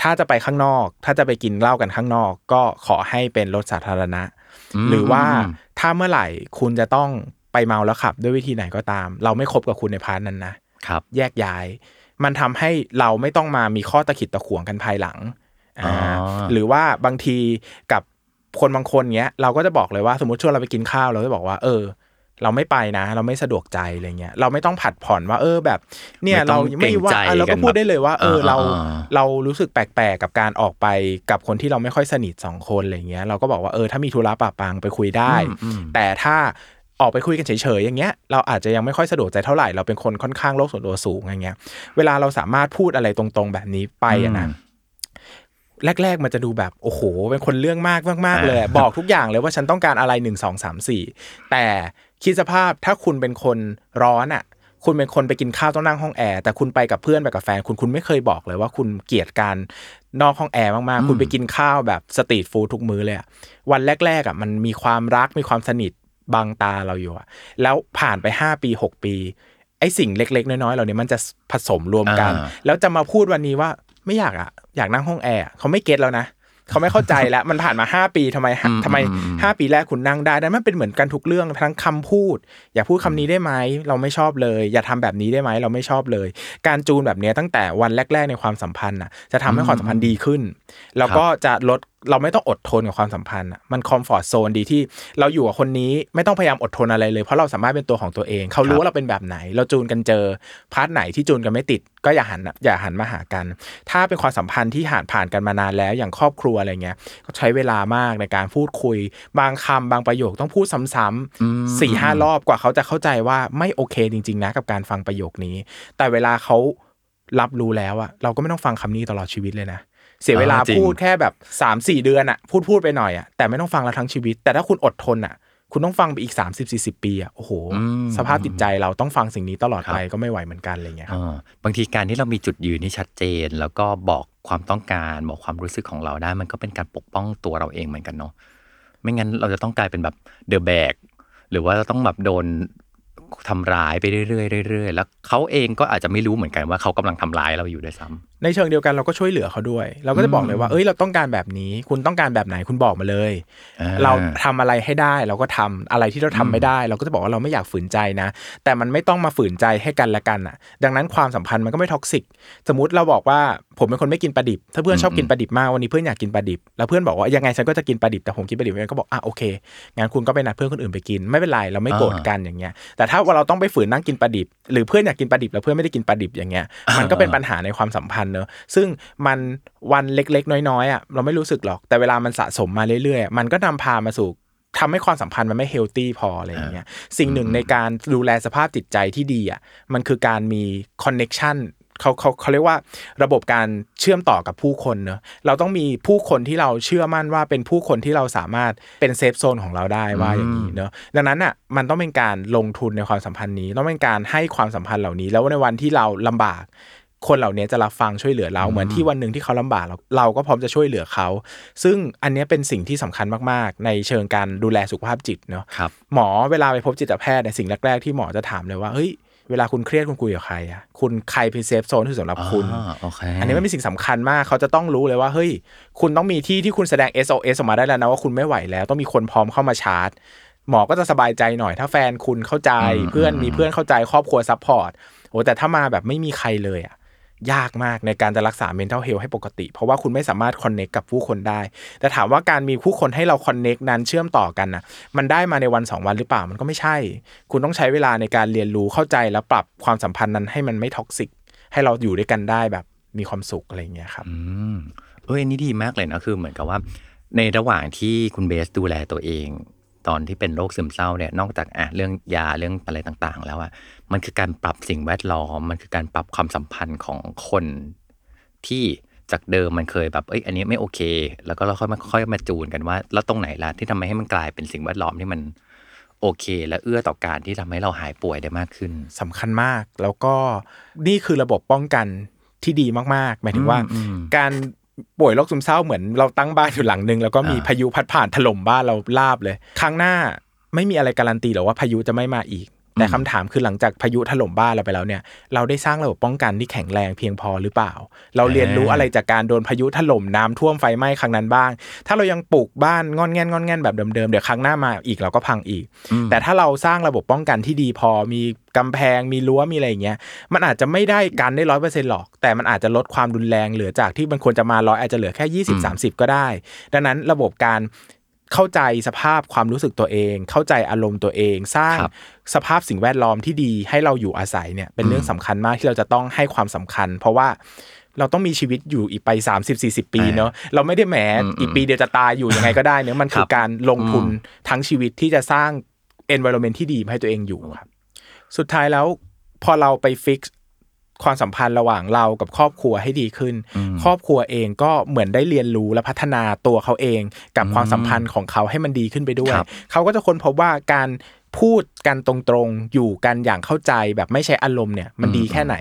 ถ้าจะไปข้างนอก ถ้าจะไปกินเหล้ากันข้างนอก ก็ขอให้เป็นรถสาธารณะ หรือว่าถ้าเมื่อไหร่คุณจะต้องไปเมาแล้วขับ ด้วยวิธีไหนก็ตาม เราไม่คบกับคุณใน part นั้นนะครับ แยกย้าย มันทำให้เราไม่ต้องมามีข้อตะขิดตะขวงกันภายหลังอ๋ออ่าหรือว่าบางทีกับคนบางคนเงี้ย เราก็จะบอกเลยว่าสมมติชวนเราไปกินข้าวเราจะบอกว่าเออ เราไม่ไปนะ เราไม่สะดวกใจอะไรเงี้ยเราไม่ต้องผัดผ่อนว่า เออแบบ เนี่ยไม่ต้องไม่ว่าเกรงใจอะเราเราก็พูดได้เลยว่า เออกันแบบเราอ่าเรารู้สึกแปลกๆกับการออกไปกับคนที่เราไม่ค่อยสนิทสองคนอะไรเงี้ยเราก็บอกว่าเออถ้ามีธุระปะปังไปคุยได้ แต่ถ้าออกไปคุยกันเฉยๆอย่างเงี้ยเราอาจจะยังไม่ค่อยสะดวกใจเท่าไหร่เราเป็นคนค่อนข้างโลกส่วนตัวสูงอย่างเงี้ย เวลาเราสามารถพูดอะไรตรงๆ แบบนี้ไปอะนะอืมแรก ๆ มันจะดูแบบโอ้โห เป็นคนเรื่องมากมากๆเลยอะบอกทุกอย่างเลยว่าฉันต้องการอะไรหนึ่งสองสามสี่แต่ คิดสภาพถ้าคุณเป็นคนร้อนอะ คุณเป็นคนไปกินข้าวต้องนั่งห้องแอร์แต่คุณไปกับเพื่อนไปกับแฟนคุณคุณไม่เคยบอกเลยว่าคุณเกลียดการนอกห้องแอร์มากๆ คุณไปกินข้าวแบบ street food ทุกมื้อเลยอะวันแรกๆอะมันมีความรักมีความสนิทบังตาเราอยู่อะแล้วผ่านไปห้าปีหกปี ไอ้สิ่งเล็ก ๆ น้อยๆเหล่านี้มันจะผสมรวมกันอ่าแล้วจะมาพูดวันนี้ว่าไม่อยากอะอยากนั่งห้องแอร์อะเขาไม่ get แล้วนะ เขาไม่เข้าใจแล้วมันผ่านมาห้าปีทำไมทำไมห้าปีแรกคุณนั่งได้นั่นมันเป็นเหมือนกันทุกเรื่องทั้งคำพูด อย่าพูดคำนี้ได้ไหมเราไม่ชอบเลย อย่าทำแบบนี้ได้ไหมเราไม่ชอบเลย การจูนแบบเนี้ยตั้งแต่วันแรก ๆ ในความสัมพันธ์น่ะจะทำให้ความสัมพันธ์ดีขึ้น แล้วก็จะลดเราไม่ต้องอดทนกับความสัมพันธ์อะมันคอมฟอร์ z โซนดีที่เราอยู่กับคนนี้ไม่ต้องพยายามอดทนอะไรเลย เพราะเราสามารถเป็นตัวของตัวเอง เขารู้ว่าเราเป็นแบบไหน เราจูนกันเจอ part ไหนที่จูนกันไม่ติด ก็อย่าหันอย่าหันมาหากัน ถ้าเป็นความสัมพันธ์ที่ผ่านผ่านกันมานานแล้วอย่างครอบครัวอะไรเงี้ยก็ใช้เวลามากในการพูดคุย บางคำบางประโยคต้องพูดซ้ำๆสี่ห้ารอบกว่าเขาจะเข้าใจว่าไม่โอเคจริง ๆ นะกับการฟังประโยคนี้ แต่เวลาเขารับรู้แล้วอะเราก็ไม่ต้องฟังคำนี้ตลอดชีวิตเลยนะ เสียเวลาอ่าจริงพูดแค่แบบสามสี่เดือนอะพูดพูดไปหน่อยอะแต่ไม่ต้องฟังเราทั้งชีวิต แต่ถ้าคุณอดทนอะคุณต้องฟังไปอีก 3 0 40 ปีอะโอ้โห สภาพจิตใจเราต้องฟังสิ่งนี้ตลอดไปก็ไม่ไหวเหมือนกันอะไรเงี้ยครับอ่าบางทีการที่เรามีจุดยืนที่ชัดเจน แล้วก็บอกความต้องการบอกความรู้สึกของเราได้ มันก็เป็นการปกป้องตัวเราเองเหมือนกันเนาะไม่งั้นเราจะต้องกลายเป็นแบบเดอะแบกหรือว่าเราต้องแบบโดน ทำร้ายไปเรื่อยๆเรื่อยๆแล้วเขาเองก็อาจจะไม่รู้เหมือนกันว่าเขากำลังทำร้ายเราอยู่ด้วยซ้ำในเชิงเดียวกันเราก็ช่วยเหลือเขาด้วย เราก็จะบอกเลยว่าเอ้ยเราต้องการแบบนี้ คุณต้องการแบบไหนคุณบอกมาเลยอ่าเราทำอะไรให้ได้เราก็ทำอะไรที่เราทำไม่ได้ เราก็จะบอกว่าเราไม่อยากฝืนใจนะ แต่มันไม่ต้องมาฝืนใจให้กันและกันอะ ดังนั้นความสัมพันธ์มันก็ไม่ toxic สมมติเราบอกว่าผมเป็นคนไม่กินปลาดิบ ถ้าเพื่อนชอบกินปลาดิบมากวันนี้เพื่อนอยากกินปลาดิบ แล้วเพื่อนบอกว่ายังไงฉันก็จะกินปลาดิบแต่ผมกินปลาดิบไม่ได้ก็บอกอะโอเคงั้นคุณก็ไปนัดเพื่อนคนอื่นไปกินไม่เป็นไรเราไม่โกรธกันอย่างเงี้ยแต่ถ้าว่าเราต้องไปฝืนนั่งกินปลาดิบ หรือเพื่อนอยากกินปลาดิบแล้วเพื่อนไม่ได้กินปลาดิบอย่างเงี้ย มันก็เป็นปัญหาในความสัมพันธ์เนอะซึ่งมันวันเล็กๆ น้อยๆอะเราไม่รู้สึกหรอกแต่เวลามันสะสมมาเรื่อยๆ มันก็นำพามาสู่ทำให้ความสัมพันธ์มันไม่ healthy พออะไรอย่างเงี้ยสิ่งหนึ่งในการดูแลสภาพจิตใจที่ดีอะมันคือการมี connection เขาเขาเขาเรียกว่าระบบการเชื่อมต่อกับผู้คนเนอะเราต้องมีผู้คนที่เราเชื่อมั่นว่าเป็นผู้คนที่เราสามารถเป็น safe zone ของเราได้ว่าอย่างนี้เนอะดังนั้นอะมันต้องเป็นการลงทุนในความสัมพันธ์นี้ ต้องเป็นการให้ความสัมพันธ์เหล่านี้ แล้วในวันที่เราลำบากคนเหล่านี้จะรับฟังช่วยเหลือเราเหมือนที่วันหนึ่งที่เขาลำบากเราเราก็พร้อมจะช่วยเหลือเขา ซึ่งอันเนี้ยเป็นสิ่งที่สำคัญมากๆ ในเชิงการดูแลสุขภาพจิตเนาะครับหมอเวลาไปพบจิตแพทย์เนี่ยสิ่งแรกๆที่หมอจะถามเลยว่าเฮ้ย เวลาคุณเครียดคุณคุยกับใครอะคุณใครเป็น safe zone ที่สำหรับคุณอ่าโอเคอันนี้มันเป็นสิ่งสำคัญมาก เขาจะต้องรู้เลยว่าเฮ้ย คุณต้องมีที่ที่คุณแสดง SOS ออกมาได้แล้วนะว่าคุณไม่ไหวแล้ว ต้องมีคนพร้อมเข้ามาชาร์จ หมอก็จะสบายใจหน่อย ถ้าแฟนคุณเข้าใจ เพื่อนมีเพื่อนเข้าใจครอบครัว support โอ้แต่ถ้ามาแบบไม่มีใครเลยอะ ยากมากในการจะรักษา mental health ให้ปกติ เพราะว่าคุณไม่สามารถ connect กับผู้คนได้ แต่ถามว่าการมีผู้คนให้เรา connect นั้นเชื่อมต่อกันนะมันได้มาในวันสองวันหรือเปล่ามันก็ไม่ใช่ คุณต้องใช้เวลาในการเรียนรู้เข้าใจแล้วปรับความสัมพันธ์นั้นให้มันไม่ toxicให้เราอยู่ด้วยกันได้แบบมีความสุขอะไรเงี้ยครับอืมเอ้ยอันนี้ดีมากเลยนะคือเหมือนกับว่า ในระหว่างที่คุณเบสดูแลตัวเอง ตอนที่เป็นโรคซึมเศร้าเนี่ยนอกจากอะเรื่องยาเรื่องอะไรต่างๆ แล้วอะมันคือการปรับสิ่งแวดล้อม มันคือการปรับความสัมพันธ์ของคนที่จากเดิมมันเคยแบบเอ้ยอันนี้ไม่โอเค แล้วก็เราค่อยมาค่อยมาจูนกันว่า แล้วตรงไหนล่ะที่ทำให้มันกลายเป็นสิ่งแวดล้อมที่มันโอเค และเอื้อต่อการที่ทำให้เราหายป่วยได้มากขึ้นสำคัญมากแล้วก็นี่คือระบบป้องกันที่ดีมากๆ หมายถึงว่าอืมอืมการ ป่วยโรคซึมเศร้าเหมือนเราตั้งบ้านอยู่หลังหนึ่งแล้วก็มีอ่าพายุพัดผ่านถล่มบ้านเราลาบเลย ครั้งหน้าไม่มีอะไรการันตีหรอกว่าพายุจะไม่มาอีก แต่คำถามคือหลังจากพายุถล่มบ้านเราไปแล้วเนี่ย เราได้สร้างระบบป้องกันที่แข็งแรงเพียงพอหรือเปล่า เราเรียนรู้อะไรจากการโดนพายุถล่มน้ำท่วมไฟไหม้ครั้งนั้นบ้าง ถ้าเรายังปลูกบ้านงอนแงนงอนแงนแบบเดิมๆเดี๋ยวครั้งหน้ามาอีกเราก็พังอีก แต่ถ้าเราสร้างระบบป้องกันที่ดีพอมีกำแพงมีรั้วมีอะไรอย่างเงี้ยมันอาจจะไม่ได้กันได้ร้อยเปอร์เซ็นต์หรอก แต่มันอาจจะลดความรุนแรงเหลือจากที่มันควรจะมาร้อยอาจจะเหลือแค่ยี่สิบสามสิบก็ได้ ดังนั้นระบบการ เข้าใจสภาพความรู้สึกตัวเอง เข้าใจอารมณ์ตัวเอง สร้างครับสภาพสิ่งแวดล้อมที่ดีให้เราอยู่อาศัยเนี่ยเป็นเรื่องสำคัญมากที่เราจะต้องให้ความสำคัญ เพราะว่าเราต้องมีชีวิตอยู่อีกไป 30 40 ปีเนอะเราไม่ได้แหมอีกปีเดียวจะตายอยู่ยังไงก็ได้เนอะมันคือการลงทุนทั้งชีวิตที่จะสร้าง environment ที่ดีให้ตัวเองอยู่ครับ สุดท้ายแล้วพอเราไปฟิก ความสัมพันธ์ระหว่างเรากับครอบครัวให้ดีขึ้น ครอบครัวเองก็เหมือนได้เรียนรู้และพัฒนาตัวเขาเอง กับความสัมพันธ์ของเขาให้มันดีขึ้นไปด้วยครับเขาก็จะค้นพบว่าการพูดกันตรงๆ อยู่กันอย่างเข้าใจแบบไม่ใช้อารมณ์เนี่ยมันดีแค่ไหน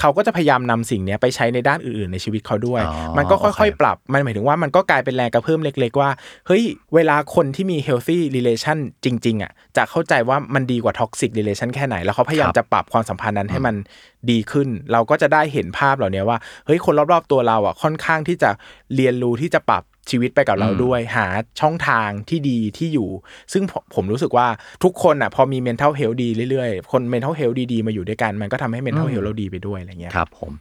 เขาก็จะพยายามนำสิ่งเนี้ยไปใช้ในด้านอื่นๆ ในชีวิตเขาด้วยอ๋อมันก็โอค่เคอยๆ ปรับ มันหมายถึงว่ามันก็กลายเป็นแรงกระเพิ่มเล็ก ๆ ว่า เฮ้ย เวลาคนที่มี healthy relation จริง ๆ อะ จะเข้าใจว่ามันดีกว่า toxic relation แค่ไหน แล้วเขาพยายามครับจะปรับความสัมพันธ์นั้นให้มันดีขึ้น เราก็จะได้เห็นภาพเหล่านี้ว่าเฮ้ยคนรอบๆตัวเราอะค่อนข้างที่จะเรียนรู้ที่จะปรับชีวิตไปกับเราด้วย หาช่องทางที่ดีที่อยู่ ซึ่งผมผมรู้สึกว่าทุกคนอะพอมี mental health ดีเรื่อยๆ คน mental health ดีๆ มาอยู่ด้วยกัน มันก็ทำให้ mental health เราดีไปด้วยอะไรเงี้ยครับผม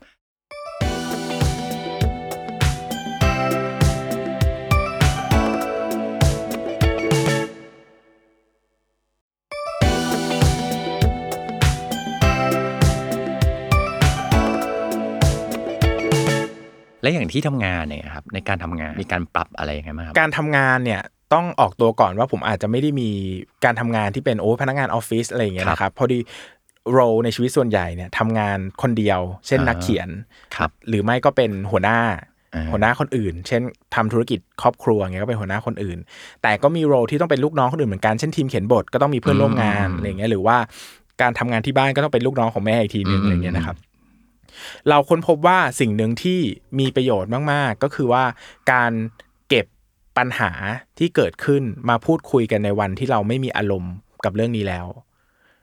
และอย่างที่ทำงานเนี่ยครับในการทำงานมีการปรับอะไรยังไงบ้างครับการทำงานเนี่ยต้องออกตัวก่อนว่าผมอาจจะไม่ได้มีการทำงานที่เป็นโอ้พนักงานออฟฟิศอะไรอย่างเงี้ยครับนะครับพอดีโรในชีวิตส่วนใหญ่เนี่ยทำงานคนเดียว เช่นอ่านันักเขียนครับหรือไม่ก็เป็นหัวหน้าอ่าหัวหน้าคนอื่น เช่นทำธุรกิจครอบครัวเงี้ยก็เป็นหัวหน้าคนอื่น แต่ก็มีโรที่ต้องเป็นลูกน้องคนอื่นเหมือนกัน เช่นทีมเขียนบทก็ต้องมีเพื่อนร่วมงานอะไรอย่างเงี้ยหรือว่าการทำงานที่บ้านก็ต้องเป็นลูกน้องของแม่อีกทีนึงอะไรอย่างเงี้ยนะครับ เราค้นพบว่าสิ่งหนึ่งที่มีประโยชน์มากๆ ก็คือว่าการเก็บปัญหาที่เกิดขึ้นมาพูดคุยกันในวันที่เราไม่มีอารมณ์กับเรื่องนี้แล้ว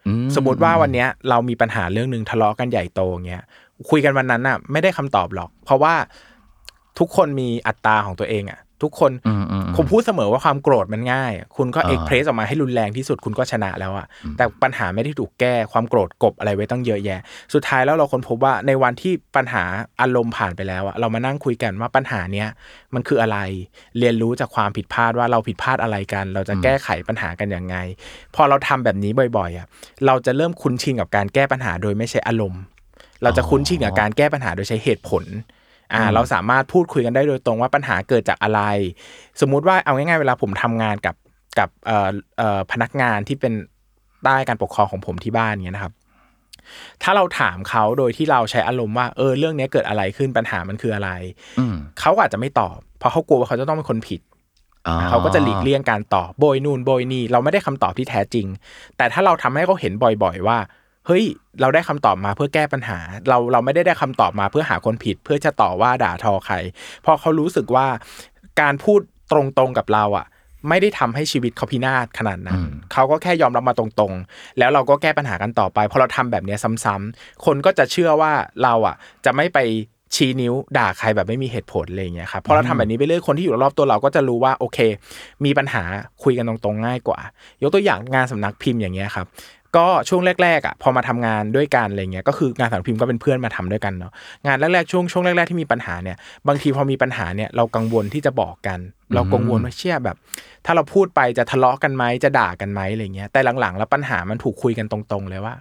อืสมมติว่าวันเนี้ยเรามีปัญหาเรื่องหนึ่งทะเลาะกันใหญ่โตเงี้ยคุยกันวันนั้นน่ะ ไม่ได้คำตอบหรอก เพราะว่าทุกคนมีอัตราของตัวเองอะ ทุกคนอืมอืมผมพูดเสมอว่าความโกรธมันง่าย คุณก็อ่าเอ็กเพรสออกมาให้รุนแรงที่สุดคุณก็ชนะแล้วอะแต่ปัญหาไม่ได้ถูกแก้ความโกรธกบอะไรไว้ตั้งเยอะแยะ สุดท้ายแล้วเราค้นพบว่าในวันที่ปัญหาอารมณ์ผ่านไปแล้วอะเรามานั่งคุยกันว่าปัญหาเนี้ยมันคืออะไรเรียนรู้จากความผิดพลาดว่าเราผิดพลาดอะไรกัน เราจะแก้ไขปัญหากันยังไง พอเราทำแบบนี้บ่อยๆอะเราจะเริ่มคุ้นชินกับการแก้ปัญหาโดยไม่ใช้อารมณ์ เราจะคุ้นชินกับการแก้ปัญหาโดยใช้เหตุผล อ่าเราสามารถพูดคุยกันได้โดยตรงว่าปัญหาเกิดจากอะไร สมมุติว่าเอาง่ายๆเวลาผมทำงานกับกับเอ่อเอ่อพนักงานที่เป็นใต้การปกครองของผมที่บ้านเนี้ยนะครับ ถ้าเราถามเขาโดยที่เราใช้อารมณ์ว่าเออเรื่องเนี้ยเกิดอะไรขึ้นปัญหามันคืออะไรอืมเขาก็อาจจะไม่ตอบ เพราะเขากลัวว่าเขาจะต้องเป็นคนผิดอ๋อเขาก็จะหลีกเลี่ยงการตอบโบยนู่นโบยนี่เราไม่ได้คำตอบที่แท้จริง แต่ถ้าเราทำให้เขาเห็นบ่อย ๆ ว่า เฮ้ย เราได้คำตอบมาเพื่อแก้ปัญหา เราเราไม่ได้ได้คำตอบมาเพื่อหาคนผิด เพื่อจะต่อว่าด่าทอใครเพราะเขารู้สึกว่าการพูดตรงๆกับเราอะไม่ได้ทำให้ชีวิตเขาพินาศขนาดนั้น เขาก็แค่ยอมรับมาตรงๆ แล้วเราก็แก้ปัญหากันต่อไป พอเราทำแบบเนี้ยซ้ำๆคนก็จะเชื่อว่าเราอะ จะไม่ไปชี้นิ้วด่าใครแบบไม่มีเหตุผลอะไรอย่างเงี้ยครับพอเราทำแบบนี้ไปเรื่อยคนที่อยู่รอบๆตัวเราก็จะรู้ว่าโอเค มีปัญหาคุยกันตรงๆง่ายกว่า ยกตัวอย่างงานสำนักพิมพ์อย่างเงี้ยครับ ก็ช่วงแรกๆอะพอมาทำงานด้วยกันอะไรเงี้ยก็คืองานสำนักพิมพ์ก็เป็นเพื่อนมาทำด้วยกันเนาะงานแรกๆช่วงช่วงแรกๆที่มีปัญหาเนี่ยบางทีพอมีปัญหาเนี่ยเรากังวลที่จะบอกกัน เรากังวลว่าเชื่อแบบ ถ้าเราพูดไปจะทะเลาะกันไหมจะด่ากันไหมอะไรเงี้ยแต่หลังๆ แล้วปัญหามันถูกคุยกันตรง ๆ เลยว่า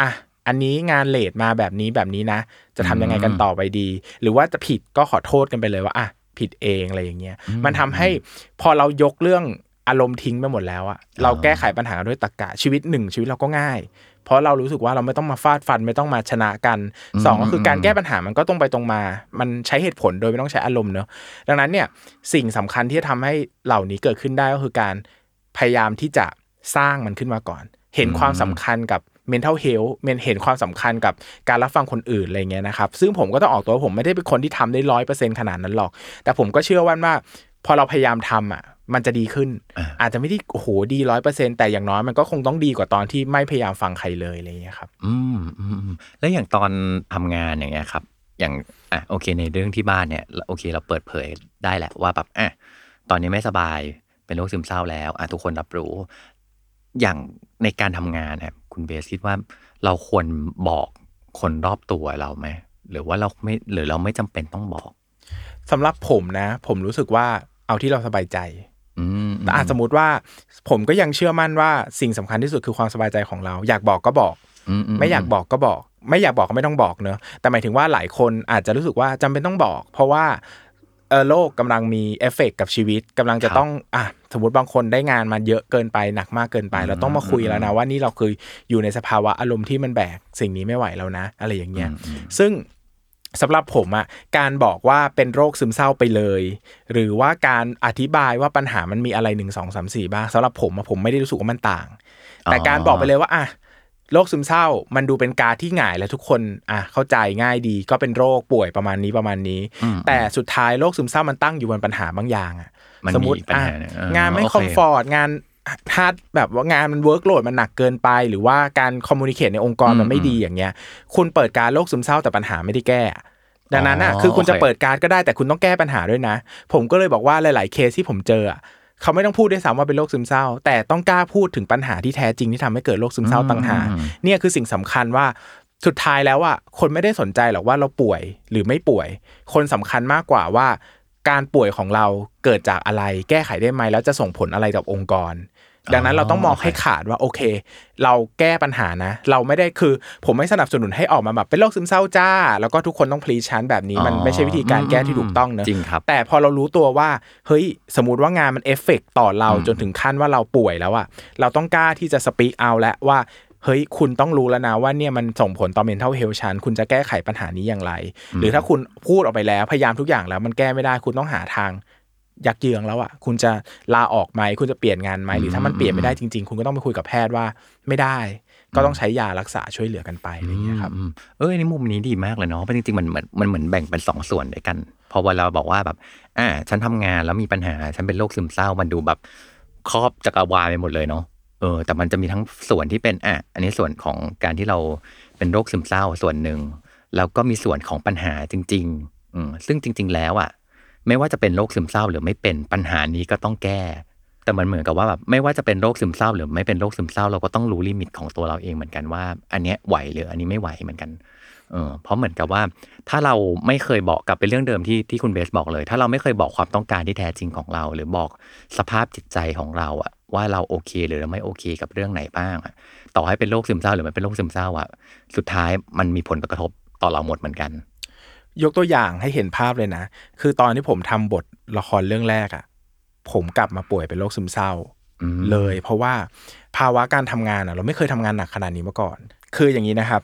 อะอันนี้งานเลทมาแบบนี้แบบนี้นะ จะทำยังไงกันต่อไปดี หรือว่าจะผิดก็ขอโทษกันไปเลยว่าอะผิดเองอะไรอย่างเงี้ยมันทำให้พอเรายกเรื่อง อารมณ์ทิ้งไปหมดแล้วอะเราแก้ไขปัญหาด้วยตรรกะชีวิตหนึ่งชีวิตเราก็ง่าย เพราะเรารู้สึกว่าเราไม่ต้องมาฟาดฟันไม่ต้องมาชนะกันสองก็คือการแก้ปัญหามันก็ตรงไปตรงมา มันใช้เหตุผลโดยไม่ต้องใช้อารมณ์เนอะดังนั้นเนี่ยสิ่งสำคัญที่จะทำให้เหล่านี้เกิดขึ้นได้ก็คือการพยายามที่จะสร้างมันขึ้นมาก่อน เห็นความสำคัญกับ mental health เมนเห็นความสำคัญกับการรับฟังคนอื่นอะไรเงี้ยนะครับ ซึ่งผมก็ต้องออกตัวว่าผมไม่ได้เป็นคนที่ทำได้ร้อยเปอร์เซ็นขนาดนั้นหรอก แต่ผมก็เชื่อว่าว่าพอเราพยายามทำอะมันจะดีขึ้น อาจจะไม่ได้โอ้โหดีร้อยเปอร์เซ็นแต่อย่างน้อยมันก็คงต้องดีกว่าตอนที่ไม่พยายามฟังใครเลยอะไรเงี้ยครับ อืมอืมอืมแล้วอย่างตอนทำงานอย่างเงี้ยครับ อย่างอะโอเค ในเรื่องที่บ้านเนี่ยโอเคเราเปิดเผยได้แหละว่าแบบอะตอนนี้ไม่สบายเป็นโรคซึมเศร้าแล้วอะทุกคนรับรู้ อย่างในการทำงานเนี่ย คุณเบสคิดว่าเราควรบอกคนรอบตัวเราไหมหรือว่าเราไม่หรือเราไม่จำเป็นต้องบอกสำหรับผมนะ ผมรู้สึกว่าเอาที่เราสบายใจอืมแต่อาจสมมติว่า ผมก็ยังเชื่อมั่นว่าสิ่งสำคัญที่สุดคือความสบายใจของเรา อยากบอกก็บอกอืมไม่อยากบอกก็บอก ไม่อยากบอกก็ไม่ต้องบอกเนอะแต่หมายถึงว่าหลายคนอาจจะรู้สึกว่าจำเป็นต้องบอก เพราะว่า เออโลกกำลังมีเอฟเฟกต์กับชีวิตกำลังจะต้องอะสมมติบางคนได้งานมาเยอะเกินไปหนักมากเกินไป เราต้องมาคุยแล้วนะว่านี่เราคืออยู่ในสภาวะอารมณ์ที่มันแบกสิ่งนี้ไม่ไหวแล้วนะ อะไรอย่างเงี้ยซึ่งสำหรับผมอะการบอกว่าเป็นโรคซึมเศร้าไปเลย หรือว่าการอธิบายว่าปัญหามันมีอะไรหนึ่งสองสามสี่บ้างสำหรับผมอะผมไม่ได้รู้สึกว่ามันต่าง แต่การบอกไปเลยว่าอะ โรคซึมเศร้ามันดูเป็นการที่ง่ายและทุกคนอะเข้าใจง่ายดีก็เป็นโรคป่วยประมาณนี้ประมาณนี้ แต่สุดท้ายโรคซึมเศร้ามันตั้งอยู่บนปัญหาบางอย่างอะมันสมมมีปัญหาเนี่ยเอองานไม่โอเค comfort งาน hard แบบว่างานมัน workload มันหนักเกินไป หรือว่าการ communication ในองค์กรมันไม่ดีอย่างเงี้ย คุณเปิดการโรคซึมเศร้าแต่ปัญหาไม่ได้แก้ดังนั้นอะอ๋อคือคุณจะโอเคเปิดการดก็ได้แต่คุณต้องแก้ปัญหาด้วยนะ ผมก็เลยบอกว่าหลาย ๆ เคสที่ผมเจออะ เขาไม่ต้องพูดด้วยซ้ำว่าเป็นโรคซึมเศร้า แต่ต้องกล้าพูดถึงปัญหาที่แท้จริงที่ทำให้เกิดโรคซึมเศร้าต่างหากเนี่ยคือสิ่งสำคัญว่าสุดท้ายแล้วอะคนไม่ได้สนใจหรอกว่าเราป่วยหรือไม่ป่วย คนสำคัญมากกว่าว่า การป่วยของเราเกิดจากอะไร แก้ไขได้ไหมแล้วจะส่งผลอะไรกับองค์กร ดังนั้นเราต้องมองให้ขาดว่าโอเค เราแก้ปัญหานะ เราไม่ได้คือผมไม่สนับสนุนให้ออกมาแบบเป็นโรคซึมเศร้าจ้า แล้วก็ทุกคนต้อง please ฉันแบบนี้มันอ๋อไม่ใช่วิธีการแก้ที่ถูกต้องเนอะจริงครับแต่พอเรารู้ตัวว่าเฮ้ยสมมติว่างานมันเอฟเฟกต่อเราจนถึงขั้นว่าเราป่วยแล้วอะเราต้องกล้าที่จะ speak out แล้วว่าเฮ้ยคุณต้องรู้แล้วนะว่าเนี่ยมันส่งผลต่อ mental health ฉันคุณจะแก้ไขปัญหานี้อย่างไร หรือถ้าคุณพูดออกไปแล้วพยายามทุกอย่างแล้วมันแก้ไม่ได้คุณต้องหาทาง ยักเยื้องแล้วอะคุณจะลาออกไหมคุณจะเปลี่ยนงานไหมหรือถ้ามันเปลี่ยนไม่ได้จริง ๆ คุณก็ต้องไปคุยกับแพทย์ว่าไม่ได้ ก็ต้องใช้ยารักษาช่วยเหลือกันไปอะไรอย่างเงี้ยครับอืมเออในมุมนี้ดีมากเลยเนาะเพราะจริงๆมันเหมือนมันเหมือนแบ่งเป็นสองส่วนด้วยกันพอเวลาบอกว่าแบบอ่าฉันทำงานแล้วมีปัญหาฉันเป็นโรคซึมเศร้ามันดูแบบครอบจักรวาลไปหมดเลยเนาะเออแต่มันจะมีทั้งส่วนที่เป็นอะอันนี้ส่วนของการที่เราเป็นโรคซึมเศร้าส่วนหนึ่งแล้วก็มีส่วนของปัญหาจริง ๆ อืมซึ่งจริง ๆ แล้วอะ ไม่ว่าจะเป็นโรคซึมเศร้าหรือไม่เป็นปัญหานี้ก็ต้องแก้ แต่มันเหมือนกับว่าแบบไม่ว่าจะเป็นโรคซึมเศร้า หรือไม่เป็นโรคซึมเศร้า เราก็ต้องรู้ลิมิตของตัวเราเองเหมือนกันว่า อันเนี้ยไหวหรืออันนี้ไม่ไหวเหมือนกันเออเพราะเหมือนกับว่า ถ้าเราไม่เคยบอกกลับเป็นเรื่องเดิมที่ที่คุณเบสบอกเลย ถ้าเราไม่เคยบอกความต้องการที่แท้จริงของเรา หรือบอกสภาพจิตใจของเราอะว่าเราโอเคหรือเราไม่โอเคกับเรื่องไหนบ้างอะต่อให้เป็นโรคซึมเศร้าหรือไม่เป็นโรคซึมเศร้าอะสุดท้ายมันมีผลกระทบต่อเราหมดเหมือนกัน ยกตัวอย่างให้เห็นภาพเลยนะ คือตอนที่ผมทำบทละครเรื่องแรกอะ่ะ ผมกลับมาป่วยเป็นโรคซึมเศร้าอืมเลย เพราะว่าภาวะการทำงานอะ่ะ เราไม่เคยทำงานหนักขนาดนี้มาก่อน คืออย่างนี้นะครับ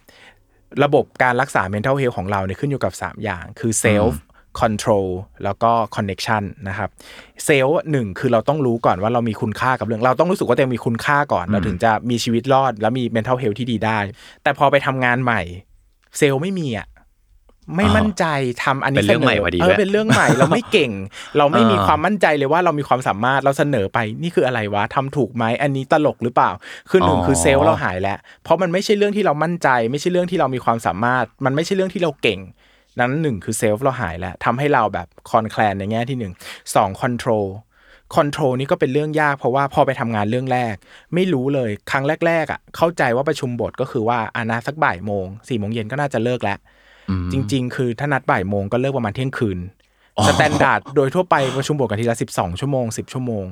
ระบบการรักษา mental health ของเราเนี่ยขึ้นอยู่กับ 3 อย่าง คือ self control แล้วก็ connection นะครับเซลหนึ่งคือเราต้องรู้ก่อนว่าเรามีคุณค่ากับเรื่อง เราต้องรู้สึกว่าตัวเองมีคุณค่าก่อน เราถึงจะมีชีวิตรอด แล้วมี mental health ที่ดีได้ แต่พอไปทำงานใหม่ self ไม่มีอะ ไม่มั่นใจทำอันนี้เป็นเรื่องใหม่พอดีเอด้วยเป็นเรื่องใหม่ เราไม่เก่ง เราไม่มีเออความมั่นใจเลยว่าเรามีความสามารถเราเสนอไปนี่คืออะไรวะทำถูกไหมอันนี้ตลกหรือเปล่าคือหนึ่งอ๋อคือ self เราหายแล้ว เพราะมันไม่ใช่เรื่องที่เรามั่นใจ ไม่ใช่เรื่องที่เรามีความสามารถ มันไม่ใช่เรื่องที่เราเก่งนั้นหนึ่งคือ self เราหายแล้วทำให้เราแบบคลอนแคลนในแง่ที่หนึ่งสอง control control นี่ก็เป็นเรื่องยากเพราะว่าพอไปทำงานเรื่องแรก ไม่รู้เลยครั้งแรก ๆอะเข้าใจว่าประชุมบทก็คือว่าอ่านัดสักบ่ายโมงสี่โมงเย็นก็น่าจะเลิกแล้ว จริง ๆ คือถ้านัดบ่ายโมงก็เลิกประมาณเที่ยงคืน standard โดยทั่วไปประชุมบทกันทีละสิบสองชั่วโมงสิบชั่วโมง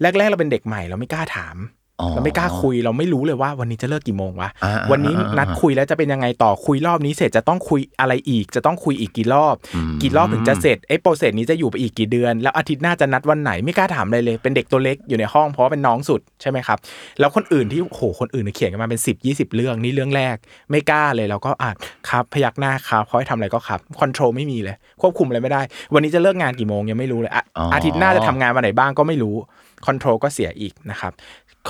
แรก ๆ เราเป็นเด็กใหม่เราไม่กล้าถามอ๋อ เราไม่กล้าคุยเราไม่รู้เลยว่าวันนี้จะเลิกกี่โมงวะอ่าวันนี้อ่าอ่านัดคุยแล้วจะเป็นยังไงต่อคุยรอบนี้เสร็จจะต้องคุยอะไรอีก จะต้องคุยอีกกี่รอบอืมกี่รอบถึงจะเสร็จไอ้ process นี้จะอยู่ไปอีกกี่เดือน แล้วอาทิตย์หน้าจะนัดวันไหนไม่กล้าถามอะไรเลยเป็นเด็กตัวเล็กอยู่ในห้องเพราะว่าเป็นน้องสุดใช่ไหมครับแล้วคนอื่นที่โหคนอื่นเนี่ยเขียนกันมาเป็น 10 20 เรื่องนี่เรื่องแรก ไม่กล้าเลยเราก็อ่าครับพยักหน้าครับเขาให้ทำอะไรก็ครับ control ไม่มีเลย ควบคุมอะไรไม่ได้ วันนี้จะเลิกงานกี่โมงยังไม่รู้เลยอะอ๋อออาทิตย์หน้าจะทำงานวันไหนบ้างก็ไม่รู้ control ก็เสียอีกนะครับ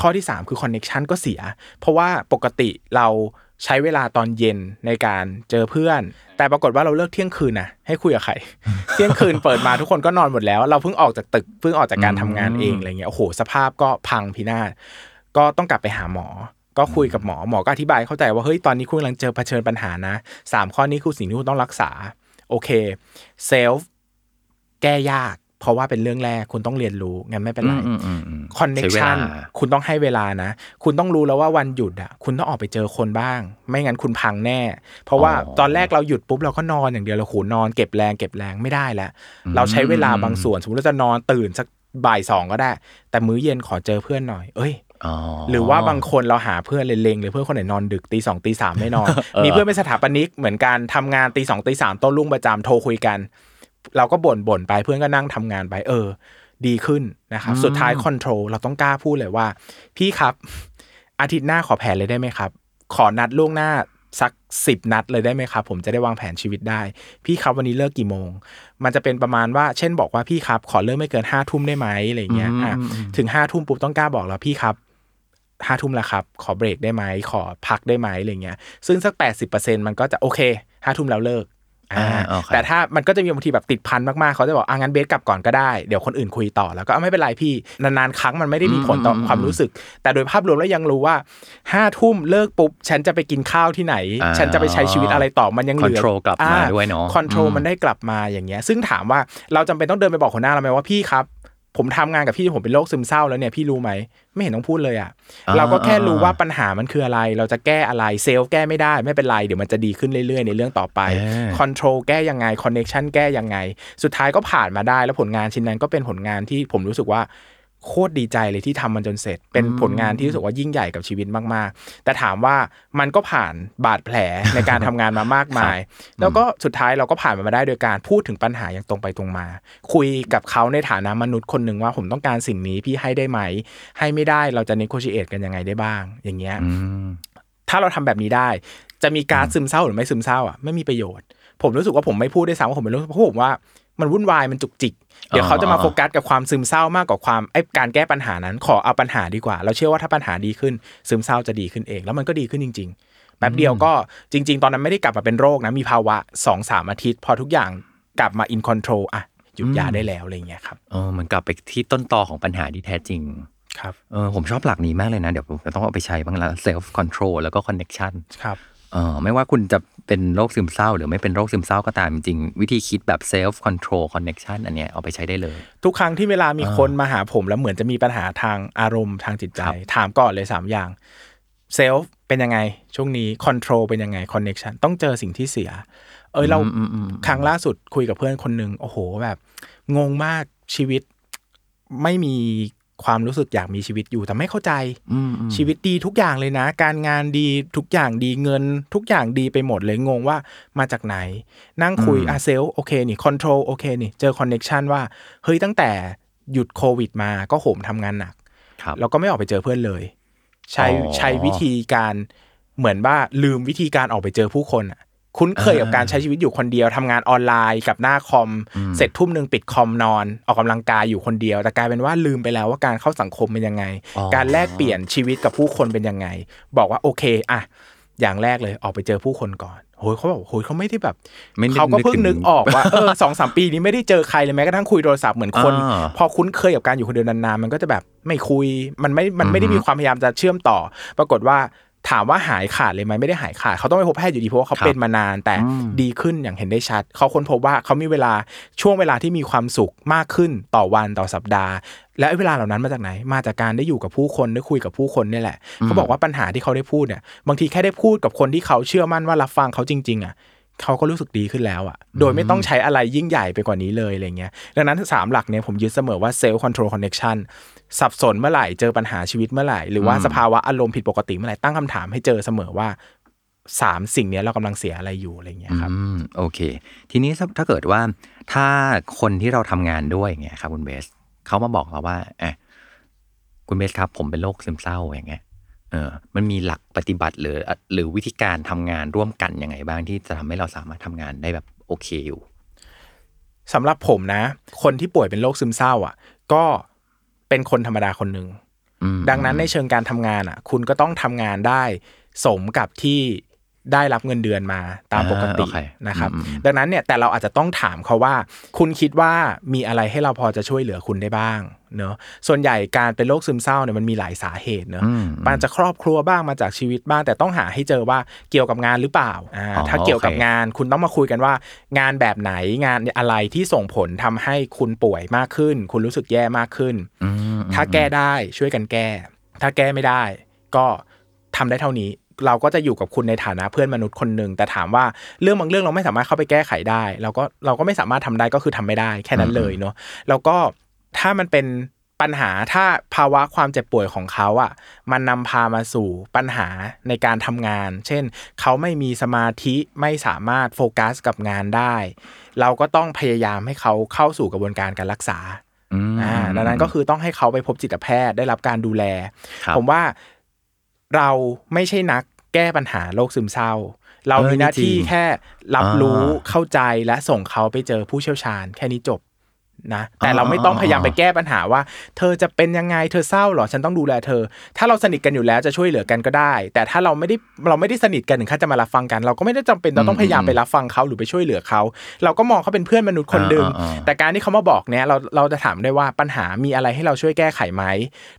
ข้อที่ 3 คือ connection ก็เสีย เพราะว่าปกติเราใช้เวลาตอนเย็นในการเจอเพื่อน แต่ปรากฏว่าเราเลิกเที่ยงคืนนะให้คุยกับใคร เที่ยงคืนเปิดมาทุกคนก็นอนหมดแล้ว เราเพิ่งออกจากตึกเพิ่งออกจากการทำงานเองอะไรเงี้ยโอ้โหสภาพก็พังพินาศก็ต้องกลับไปหาหมอ ก็คุยกับหมอหมอก็อธิบายเข้าใจว่าเฮ้ยตอนนี้คุณกำลังเจอเผชิญปัญหานะสามข้อนี้คือสิ่งที่คุณต้องรักษา โอเคเซลฟ์แก้ยาก เพราะว่าเป็นเรื่องแรกคุณต้องเรียนรู้งั้นไม่เป็นไรอืมอืมอืมคอนเน็ใช้เวชัลานคุณต้องให้เวลานะ คุณต้องรู้แล้วว่าวันหยุดอะคุณต้องออกไปเจอคนบ้าง ไม่งั้นคุณพังแน่ เพราะว่าอ๋อตอนแรกเราหยุดปุ๊บเราก็นอนอย่างเดียวเราขูนอนเก็บแรงเก็บแรงไม่ได้แล้วเราใช้เวลาบางส่วน สมมติเราจะนอนตื่นสักบ่ายสองก็ได้ แต่มื้อเย็นขอเจอเพื่อนหน่อย เอ้ยอ๋อหรือว่าบางคนเราหาเพื่อนเล็งๆหรือเพื่อนคนไหนนอนดึกตีสองตีสามไม่นอนเออมีเพื่อนเป็นสถาปนิกเหมือนกันทำงานตีสองตีสามโต้นรุ่งประจำโทรคุยกัน เราก็บ่นบ่นๆไปเพื่อนก็นั่งทำงานไปเออ ดีขึ้นนะครับ สุดท้ายคอนโทรลเราต้องกล้าพูดเลยว่า พี่ครับ อาทิตย์หน้าขอแผนเลยได้ไหมครับ ขอนัดล่วงหน้าสักสิบนัดเลยได้ไหมครับ ผมจะได้วางแผนชีวิตได้ พี่ครับวันนี้เลิกกี่โมง มันจะเป็นประมาณว่า เช่นบอกว่าพี่ครับ ขอเลิกไม่เกินห้าทุ่มได้ไหมอะไรอย่างเงี้ยอะถึงห้าทุ่มปุ๊บต้องกล้าบอกแล้วพี่ครับห้าทุ่มแล้วครับ ขอเบรกได้ไหมขอพักได้ไหมอะไรเงี้ย ซึ่งสักแปดสิบเปอร์เซ็นมันก็จะโอเคห้าทุ่มแล้วเลิก อ่าอ่าโอเคแต่ถ้ามันก็จะมีบางทีแบบติดพันมากๆเขาจะบอกอ่างั้นเบสกลับก่อนก็ได้เดี๋ยวคนอื่นคุยต่อแล้วก็อะไม่เป็นไรพี่นานๆครั้งมันไม่ได้มีผลต่ออความรู้สึก แต่โดยภาพรวมแล้วยังรู้ว่าห้าทุ่มเลิกปุ๊บฉันจะไปกินข้าวที่ไหนอ่าฉันจะไปใช้ชีวิตอะไรต่อมันยังเหลือ Control กลับมาด้วยเนอะ control อืมมันได้กลับมาอย่างเงี้ย ซึ่งถามว่าเราจำเป็นต้องเดินไปบอกหัวหน้าเราไหมว่าพี่ครับผมทำงานกับพี่ผมเป็นโรคซึมเศร้าแล้วเนี่ยพี่รู้ไหม ไม่เห็นต้องพูดเลยอะอ่าเราก็แค่รู้อ่าว่าปัญหามันคืออะไร เราจะแก้อะไร self แก้ไม่ได้ไม่เป็นไรเดี๋ยวมันจะดีขึ้นเรื่อยๆ ในเรื่องต่อไปเออ control แก้ยังไง connection แก้ยังไง สุดท้ายก็ผ่านมาได้แล้วผลงานชิ้นนั้นก็เป็นผลงานที่ผมรู้สึกว่า โคตรดีใจเลยที่ทำมันจนเสร็จ เป็นผลงานที่รู้สึกว่ายิ่งใหญ่กับชีวิตมากๆ แต่ถามว่ามันก็ผ่านบาดแผลในการทำงานมามากมาย แล้วก็สุดท้ายเราก็ผ่านมันมาได้โดยการพูดถึงปัญหาอย่างตรงไปตรงมา คุยกับเขาในฐานะมนุษย์คนหนึ่งว่าผมต้องการสิ่งนี้พี่ให้ได้ไหม ให้ไม่ได้เราจะเนโคชิเอตกันยังไงได้บ้าง อย่างเงี้ยอืมถ้าเราทำแบบนี้ได้ จะมีการซึมเศร้าหรือไม่ซึมเศร้าอะไม่มีประโยชน์ ผมรู้สึกว่าผมไม่พูดได้วยซ้ำว่าผมเป็นโรคเพราะผมว่า มันวุ่นวายมันจุกจิกเดี๋ยวเขาจะมาโฟกัสกับความซึมเศร้ามากกว่าความไอ้การแก้ปัญหานั้น ขอเอาปัญหาดีกว่า เราเชื่อว่าถ้าปัญหาดีขึ้น ซึมเศร้าจะดีขึ้นเอง แล้วมันก็ดีขึ้นจริง ๆแป๊บเดียวก็จริง ๆ ตอนนั้นไม่ได้กลับมาเป็นโรคนะมีภาวะสองสามอาทิตย์ พอทุกอย่างกลับมา in control อะหยุดยาได้แล้วอะไรอย่างเงี้ยครับเออเหมือนกลับไปที่ต้นตอของปัญหาที่แท้จริงครับเออผมชอบหลักนี้มากเลยนะ เดี๋ยวผมจะต้องเอาไปใช้บ้างละ self control แล้วก็ connection ครับ เออไม่ว่าคุณจะเป็นโรคซึมเศร้า หรือไม่เป็นโรคซึมเศร้าก็ตามจริงๆวิธีคิดแบบ self control connection อันเนี้ยเอาไปใช้ได้เลย ทุกครั้งที่เวลามีคนมาหาผมแล้วเหมือนจะมีปัญหาทางอารมณ์ทางจิตใจครับถามก่อนเลยสามอย่างself เป็นยังไง ช่วงนี้ control เป็นยังไง connection ต้องเจอสิ่งที่เสีย เอยเราอืมอืมครั้งล่าสุดคุยกับเพื่อนคนหนึ่งโอ้โหแบบ งงมากชีวิตไม่มี ความรู้สึกอยากมีชีวิตอยู่แต่ไม่เข้าใจอืมอืมชีวิตดีทุกอย่างเลยนะ การงานดีทุกอย่างดีเงิน ทุกอย่างดีไปหมดเลยงงว่ามาจากไหน นั่งคุยอืมอ่า self โอเคนี่ control โอเคนี่เจอ connection ว่าเฮ้ยตั้งแต่หยุดโควิดมาก็โหมทำงานหนักครับแล้วก็ไม่ออกไปเจอเพื่อนเลย ใช้อ๋อใช้วิธีการเหมือนว่าลืมวิธีการออกไปเจอผู้คนอะ คุ้นเคยกับอ่าการใช้ชีวิตอยู่คนเดียวทำงานออนไลน์กับหน้าคอมอืมเสร็จทุ่มหนึ่งปิดคอมนอน ออกกำลังกายอยู่คนเดียว แต่กลายเป็นว่าลืมไปแล้วว่าการเข้าสังคมเป็นยังไงอ๋อการแลกเปลี่ยนชีวิตกับผู้คนเป็นยังไง บอกว่าโอเคอะอย่างแรกเลยออกไปเจอผู้คนก่อนโหยเขาบอกโหยเขาไม่ได้แบบไม่ได้เขาก็เพิ่งนึนึกกถึงออกว่าเออสองสามปีนี้ไม่ได้เจอใครเลยแม้กระทั่งคุยโทรศัพท์เหมือนคนอ่าพอคุ้นเคยกับการอยู่คนเดียวนานๆมันก็จะแบบไม่คุยมันไม่มันไม่ได้อือฮึมีความพยายามจะเชื่อมต่อ ปรากฏว่า ถามว่าหายขาดเลยไหมไม่ได้หายขาดเขาต้องไปพบแพทย์อยู่ดีเพราะว่าเขาครับเป็นมานาน แต่อืมดีขึ้นอย่างเห็นได้ชัด เขาค้นพบว่าเขามีเวลาช่วงเวลาที่มีความสุขมากขึ้นต่อวันต่อสัปดาห์ และไอ้เวลาเหล่านั้นมาจากไหน มาจากการได้อยู่กับผู้คนได้คุยกับผู้คนเนี่ยแหละ เขาบอกว่าปัญหาที่เขาได้พูดเนี่ยบางทีแค่ได้พูดกับคนที่เขาเชื่อมั่นว่ารับฟังเขาจริง ๆ อะเขาก็รู้สึกดีขึ้นแล้วอะ โดยไม่ต้องใช้อะไรยิ่งใหญ่ไปกว่านี้เลยอะไรเงี้ย ดังนั้นสามหลักเนี่ยผมยึดเสมอว่า self control connection สับสนเมื่อไหร่เจอปัญหาชีวิตเมื่อไหร่ หรือว่าสภาวะอารมณ์ผิดปกติเมื่อไหร่ตั้งคำถามให้เจอเสมอว่าสามสิ่งเนี้ยเรากำลังเสียอะไรอยู่อะไรเงี้ยครับอืมโอเค ทีนี้ถ้าถ้าเกิดว่าถ้าคนที่เราทำงานด้วยอย่างเงี้ยครับคุณเบสเขามาบอกเราว่าเอะคุณเบสครับ ผมเป็นโรคซึมเศร้าอย่างเงี้ยเออมันมีหลักปฏิบัติหรือหรือวิธีการทำงานร่วมกันยังไงบ้างที่จะทำให้เราสามารถทำงานได้แบบโอเคอยู่สำหรับผมนะ คนที่ป่วยเป็นโรคซึมเศร้า อะ ก็ เป็นคนธรรมดาคนหนึ่งอืมดังนั้นในเชิงการทำงานอะ คุณก็ต้องทำงานได้สมกับที่ ได้รับเงินเดือนมาตามปกติอ่าโอเคนะครับอืมอืมดังนั้นเนี่ยแต่เราอาจจะต้องถามเขาว่า คุณคิดว่ามีอะไรให้เราพอจะช่วยเหลือคุณได้บ้างเนอะส่วนใหญ่การเป็นโรคซึมเศร้าเนี่ยมันมีหลายสาเหตุเนอะอืมมันจะครอบครัวบ้างมาจากชีวิตบ้าง แต่ต้องหาให้เจอว่าเกี่ยวกับงานหรือเปล่าอ่าอ๋อถ้าเกี่ยวกับโอเคงานคุณต้องมาคุยกันว่า งานแบบไหนงานอะไรที่ส่งผลทำให้คุณป่วยมากขึ้น คุณรู้สึกแย่มากขึ้นอืมถ้าแก้ได้ช่วยกันแก้ ถ้าแก้ไม่ได้ ก็ทำได้เท่านี้ เราก็จะอยู่กับคุณในฐานะเพื่อนมนุษย์คนหนึ่งแต่ถามว่าเรื่องบางเรื่องเราไม่สามารถเข้าไปแก้ไขได้ เราก็เราก็ไม่สามารถทำได้ก็คือทำไม่ได้แค่นั้นเลยเนาะแล้วก็ถ้ามันเป็นปัญหาถ้าภาวะความเจ็บป่วยของเขาอะ มันนำพามาสู่ปัญหาในการทำงาน เช่น เขาไม่มีสมาธิไม่สามารถโฟกัสกับงานได้ เราก็ต้องพยายามให้เขาเข้าสู่กระบวนการการรักษาอืมอ่าดังนั้นก็คือต้องให้เขาไปพบจิตแพทย์ได้รับการดูแลครับผมว่า เราไม่ใช่นักแก้ปัญหาโรคซึมเศร้า เราเออมีหน้าที่จริงแค่รับรู้อ่าเข้าใจและส่งเขาไปเจอผู้เชี่ยวชาญ แค่นี้จบ นะ แต่เราไม่อ่าต้องพยายามไปแก้ปัญหาว่า เธอจะเป็นยังไงเธอเศร้าเหรอฉันต้องดูแลเธอ ถ้าเราสนิทกันอยู่แล้วจะช่วยเหลือกันก็ได้ แต่ถ้าเราไม่ได้เราไม่ได้สนิทกันถึงขั้นจะมารับฟังกัน เราก็ไม่ได้จำเป็นเราต้องพยายามไปรับฟังเขาหรือไปช่วยเหลือเขา เราก็มองเขาเป็นเพื่อนมนุษย์คนหนึ่งอ่าอ่าอ่าแต่การที่เขามาบอกเนี่ยเราเราจะถามได้ว่าปัญหามีอะไรให้เราช่วยแก้ไขไหม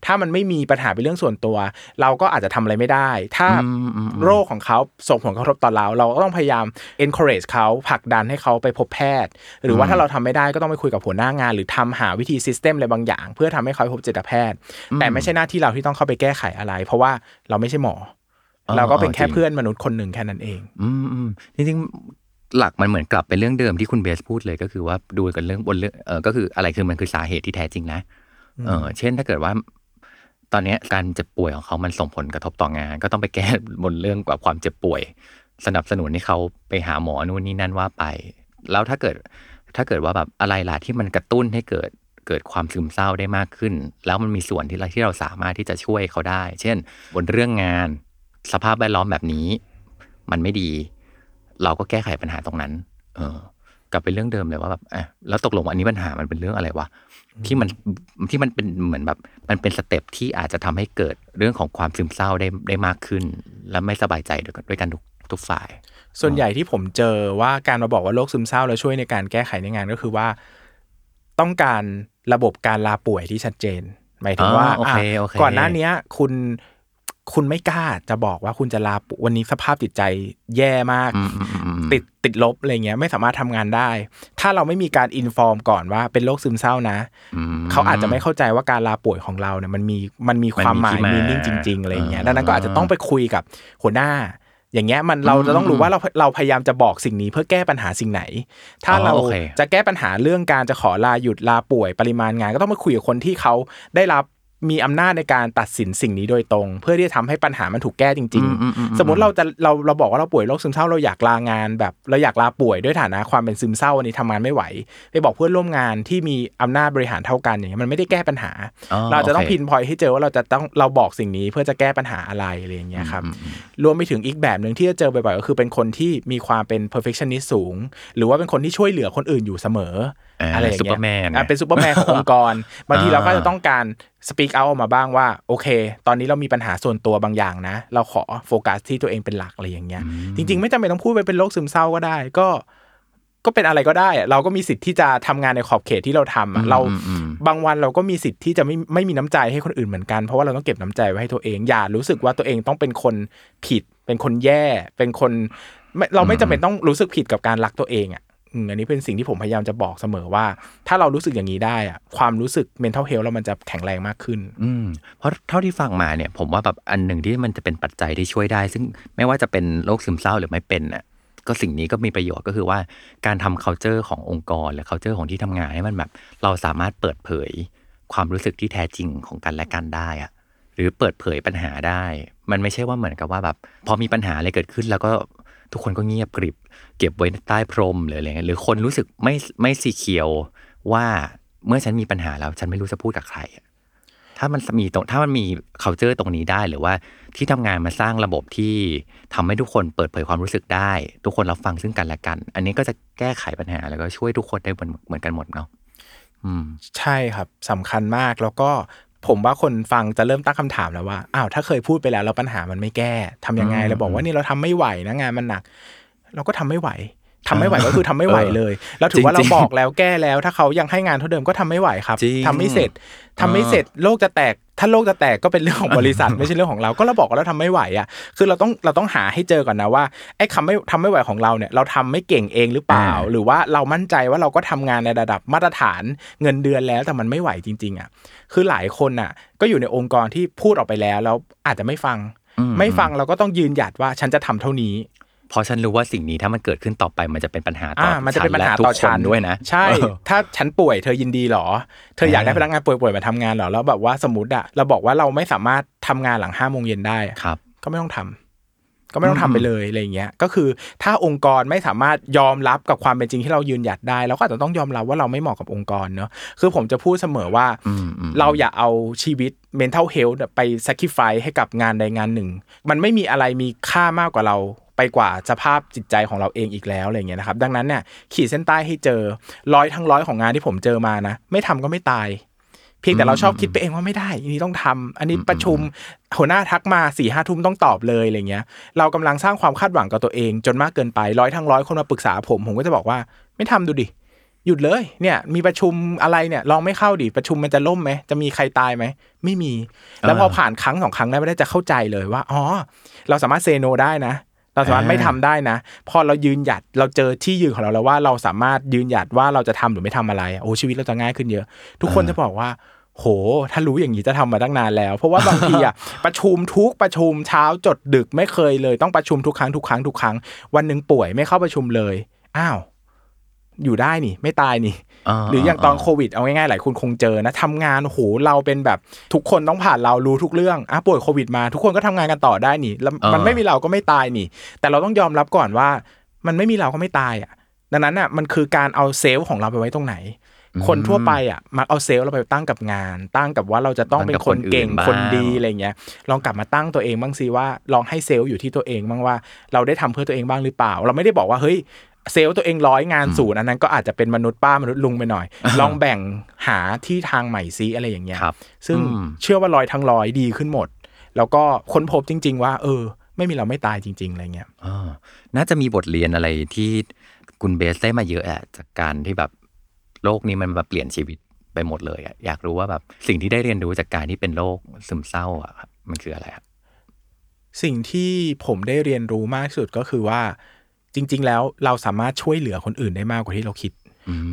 ถ้ามันไม่มีปัญหาเป็นเรื่องส่วนตัว เราก็อาจจะทำอะไรไม่ได้ ถ้าอืมอืมอืมโรคของเขาส่งผลกระทบต่อเรา เราก็ต้องพยายาม encourage เขาผลักดันให้เขาไปพบแพทย์ หรือว่าถ้าเราทำไม่ได้ก็ต้องไปคุยกับหัวหน้างานหรือทำหาวิธี system อะไรบางอย่าง เพื่อทำให้เขาไปพบจิตแพทย์ แต่ไม่ใช่หน้าที่เราที่ต้องเข้าไปแก้ไขอะไร เพราะว่าเราไม่ใช่หมออ๋อเราก็เป็นอ๋อแค่จริงเพื่อนมนุษย์คนหนึ่งแค่นั้นเอง อืมอืมจริงๆหลักมันเหมือนกลับเป็นเรื่องเดิมที่คุณเบสพูดเลยก็คือว่าดูกันเรื่องบนเรื่องเออก็คืออะไรคือมันคือสาเหตุที่แท้จริงนะเออเช่นถ้าเกิดว่า ตอนเนี้ยการเจ็บป่วยของเขามันส่งผลกระทบต่องาน ก็ต้องไปแก้บนเรื่องกับความเจ็บป่วย สนับสนุนให้เขาไปหาหมอนู่นนี่นั่นว่าไป แล้วถ้าเกิด ถ้าเกิดว่าแบบอะไรล่ะที่มันกระตุ้นให้เกิดเกิดความซึมเศร้าได้มากขึ้น แล้วมันมีส่วนที่เราที่เราสามารถที่จะช่วยเขาได้ เช่น บนเรื่องงาน สภาพแวดล้อมแบบนี้ มันไม่ดี เราก็แก้ไขปัญหาตรงนั้น เออกลับไปเรื่องเดิมเลยว่าแบบอะแล้วตกลงว่าอันนี้ปัญหามันเป็นเรื่องอะไรวะที่มันที่มันเป็นเหมือนแบบ มันเป็นสเต็ปที่อาจจะทำให้เกิดเรื่องของความซึมเศร้าได้ได้มากขึ้น และไม่สบายใจด้วยกันด้วยกันทุกทุกฝ่าย ส่วนใหญ่ที่ผมเจอว่าการมาบอกว่าโรคซึมเศร้าแล้วช่วยในการแก้ไขในงานก็คือว่า ต้องการระบบการลาป่วยที่ชัดเจน หมายถึงว่าอ๋อโอเคอะโอเคก่อนหน้าเนี้ยคุณคุณไม่กล้าจะบอกว่าคุณจะลาป่วยวันนี้สภาพจิตใจแย่มากอืมอืมอืมอืมติดติดลบอะไรเงี้ยไม่สามารถทำงานได้ ถ้าเราไม่มีการอินฟอร์มก่อนว่าเป็นโรคซึมเศร้านะอืมเขาอาจจะไม่เข้าใจว่าการลาป่วยของเราเนี่ยมันมีมันมีความหมายมันมีมีที่นิ่งมาจริงๆอะไรเงี้ยอ่าดังนั้นก็อาจจะต้องไปคุยกับหัวหน้า อย่างเงี้ยมันเราจะต้องรู้ว่าเราเราพยายามจะบอกสิ่งนี้เพื่อแก้ปัญหาสิ่งไหน ถ้าอ๋อเราโอเคจะแก้ปัญหาเรื่องการจะขอลาหยุดลาป่วยปริมาณงาน ก็ต้องไปคุยกับคนที่เขาได้รับ มีอำนาจในการตัดสินสิ่งนี้โดยตรง เพื่อที่จะทำให้ปัญหามันถูกแก้จริงอืมอืมอืมๆสมมติเราจะเราเราบอกว่าเราป่วยโรคซึมเศร้าเราอยากลางานแบบเราอยากลาป่วยด้วยฐานะความเป็นซึมเศร้าวันนี้ทำงานไม่ไหว ไปบอกเพื่อนร่วมงานที่มีอำนาจบริหารเท่ากันอย่างเงี้ยมันไม่ได้แก้ปัญหาอ๋อเราจะต้องโอเค pinpoint ให้เจอว่าเราจะต้องเราบอกสิ่งนี้เพื่อจะแก้ปัญหาอะไรอะไรอย่างเงี้ยครับรวมไปถึงอีกแบบหนึ่งที่จะเจอบ่อยๆก็คือเป็นคนที่มีความเป็น perfectionist สูง หรือว่าเป็นคนที่ช่วยเหลือคนอื่นอยู่เสมอ อ่าอะไรอย่างซูเปอร์แมนอะเป็นซูเปอร์แมนขององค์กรบางทีอ่าเราก็จะต้องการ speak out ออกมาบ้างว่า โอเค ตอนนี้เรามีปัญหาส่วนตัวบางอย่างนะ เราขอโฟกัสที่ตัวเองเป็นหลักอะไรอย่างเงี้ยจริง ๆ ไม่จำเป็นต้องพูดไปเป็นโรคซึมเศร้าก็ได้ก็ก็เป็นอะไรก็ได้อะเราก็มีสิทธิ์ที่จะทำงานในขอบเขตที่เราทำอะเราอืมอืมบางวันเราก็มีสิทธิ์ที่จะไม่ไม่มีน้ำใจให้คนอื่นเหมือนกัน เพราะว่าเราต้องเก็บน้ำใจไว้ให้ตัวเอง อย่ารู้สึกว่าตัวเองต้องเป็นคนผิด เป็นคนแย่ เป็นคนไม่เราไม่จำเป็นต้องรู้สึกผิดกับการรักตัวเองอะ อันนี้เป็นสิ่งที่ผมพยายามจะบอกเสมอว่า ถ้าเรารู้สึกอย่างนี้ได้อะความรู้สึก mental health เรามันจะแข็งแรงมากขึ้น อืมเพราะเท่าที่ฟังมาเนี่ย ผมว่าแบบอันหนึ่งที่มันจะเป็นปัจจัยที่ช่วยได้ ซึ่งไม่ว่าจะเป็นโรคซึมเศร้าหรือไม่เป็นน่ะก็สิ่งนี้ก็มีประโยชน์ก็คือว่าการทำ culture ขององค์กร หรือ culture ของที่ทำงานให้มันแบบ เราสามารถเปิดเผย ความรู้สึกที่แท้จริงของกันและกันได้อะหรือเปิดเผยปัญหาได้ มันไม่ใช่ว่าเหมือนกับว่าแบบ พอมีปัญหาอะไรเกิดขึ้น แล้วก็ ทุกคนก็เงียบกริบ เก็บไว้ใต้พรมหรืออะไรเงี้ยหรือคนรู้สึกไม่ไม่สีเขียวว่าเมื่อฉันมีปัญหาแล้วฉันไม่รู้จะพูดกับใคร ถ้ามันมีตรงถ้ามันมี culture ตรงนี้ได้ หรือว่าที่ทำงานมาสร้างระบบที่ทำให้ทุกคนเปิดเผยความรู้สึกได้ ทุกคนรับฟังซึ่งกันและกัน อันนี้ก็จะแก้ไขปัญหาแล้วก็ช่วยทุกคนได้เหมือนเหมือนกันหมดเนาะอืมใช่ครับสำคัญมากแล้วก็ ผมว่าคนฟังจะเริ่มตั้งคำถามแล้วว่าอ้าวถ้าเคยพูดไปแล้วแล้วปัญหามันไม่แก้ทำยังไงอืมเราบอกว่านี่เราทำไม่ไหวนะงานมันหนัก เราก็ทำไม่ไหว ทำไม่ไหวก็คือทำไม่ไหวเลย แล้วถือว่าจเราริงๆบอกแล้วแก้แล้วถ้าเขายังให้งานเท่าเดิมก็ทำไม่ไหวครับจริงทำไม่เสร็จทำไม่เสร็จโลกจะแตก ถ้าโลกจะแตกก็เป็นเรื่องของบริษัทไม่ใช่เรื่องของเราก็เราบอกว่าเราทำไม่ไหวอะคือเราต้องเราต้องหาให้เจอก่อนนะว่าไอ้คำไม่ทำไม่ไหวของเราเนี่ยเราทำไม่เก่งเองหรือเปล่า หรือว่าเรามั่นใจว่าเราก็ทำงานในระดับมาตรฐานเงินเดือนแล้วแต่มันไม่ไหวจริง ๆอะคือหลายคนน่ะ ก็อยู่ในองค์กรที่พูดออกไปแล้วแล้วอาจจะไม่ฟังอืมไม่ฟังเราก็ต้องยืนหยัดว่าฉันจะทำเท่านี้ เพราะฉันรู้ว่าสิ่งนี้ถ้ามันเกิดขึ้นต่อไปมันจะเป็นปัญหาต่ออ่าอมันจะเป็นปัญหาทุกต่อคฉันนด้วยนะ ใช่เออถ้าฉันป่วยเธอยินดีเหรอ เธออยากได้เออพนักงานป่วยๆมาทำงานเหรอแล้วแบบว่าสมมติอะเราบอกว่าเราไม่สามารถทำงานหลังห้าโมงเย็นได้อะครับ ก็ไม่ต้องทำก็ไม่ต้องทำไปเลยอะไรอย่างเงี้ย ก็คือถ้าองค์กรไม่สามารถยอมรับกับความเป็นจริงที่เรายืนหยัดได้เราก็อาจจะต้องยอมรับว่าเราไม่เหมาะกับองค์กรเนอะคือผมจะพูดเสมอว่าอืมอืมเราอย่าเอาชีวิต mental health ไป sacrifice ให้กับงานใดงานหนึ่ง มันไม่มีอะไรมีค่ามากกว่าเรา ไปกว่าสภาพจิตใจของเราเองอีกแล้วอะไรอย่างเงี้ยนะครับ ดังนั้นเนี่ยขีดเส้นใต้ให้เจอร้อยทั้งร้อยของงานที่ผมเจอมานะ ไม่ทำก็ไม่ตาย เพียงแต่เราชอบคิดไปเองว่าไม่ได้อันนี้ต้องทำอันนี้ประชุมหัวหน้าทักมาสี่ห้าทุ่มต้องตอบเลยอะไรเงี้ย เรากำลังสร้างความคาดหวังกับตัวเอง จนมากเกินไปร้อยทั้งร้อยคนมาปรึกษาผม ผมก็จะบอกว่าไม่ทำดูดิหยุดเลยเนี่ยมีประชุมอะไรเนี่ยลองไม่เข้าดิประชุมมันจะล่มไหมจะมีใครตายไหมไม่มี แล้วพอผ่านครั้งสองครั้งได้ไม่ได้จะเข้าใจเลยว่าอ๋อเราสามารถเซโนได้นะ เราสามารถไม่ทำได้นะ พอเรายืนหยัดเราเจอที่ยืนของเราแล้วว่าเราสามารถยืนหยัดว่าเราจะทำหรือไม่ทำอะไรโอ้ชีวิตเราจะง่ายขึ้นเยอะ ทุกคนจะบอกว่าโห ถ้ารู้อย่างนี้จะทำมาตั้งนานแล้ว เพราะว่าบางทีอะประชุมทุกประชุมเช้าจดดึกไม่เคยเลย ต้องประชุมทุกครั้งทุกครั้งทุกครั้ง วันหนึ่งป่วยไม่เข้าประชุมเลย อ้าว อยู่ได้นี่ ไม่ตายนี่ หรืออย่างตอนโควิดเอาง่ายๆหลายคนคงเจอนะทำงานโอ้โหเราเป็นแบบทุกคนต้องผ่านเรารู้ทุกเรื่องอะป่วยโควิดมา ทุกคนก็ทำงานกันต่อได้นี่แล้วมันอ่าไม่มีเราก็ไม่ตายนี่ แต่เราต้องยอมรับก่อนว่า มันไม่มีเราก็ไม่ตายอะ ดังนั้นอะมันคือการเอาเซลล์ของเราไปไว้ตรงไหนคนทั่วไปอะมักเอาเซลล์เราไปตั้งกับงาน ตั้งกับว่าเราจะต้องเป็นคนเก่งตั้งกับคคนนอื่นบ้างดีอะไรเงี้ยลองกลับมาตั้งตัวเองบ้างสิว่าลองให้เซลล์อยู่ที่ตัวเองบ้างว่า เราได้ทำเพื่อตัวเองบ้างหรือเปล่า เราไม่ได้บอกว่าเฮ้ย เซลล์ตัวเองร้อยงานศูนย์อันนั้นก็อาจจะเป็นมนุษย์ป้ามนุษย์ลุงไปหน่อย ลองแบ่งหาที่ทางใหม่ซิอะไรอย่างเงี้ยครับซึ่งอืมเชื่อว่าร้อยทั้งร้อยดีขึ้นหมด แล้วก็ค้นพบจริง ๆ ว่า เออ ไม่มีเราไม่ตายจริง ๆอะไรเงี้ยอ่าน่าจะมีบทเรียนอะไรที่คุณเบสได้มาเยอะอะจากการที่แบบโลกนี้มันมาเปลี่ยนชีวิตไปหมดเลยอะอยากรู้ว่าแบบสิ่งที่ได้เรียนรู้จากการที่เป็นโรคซึมเศร้าอะครับมันคืออะไรครับสิ่งที่ผมได้เรียนรู้มากที่สุดก็คือว่า จริง ๆ แล้วเราสามารถช่วยเหลือคนอื่นได้มากกว่าที่เราคิด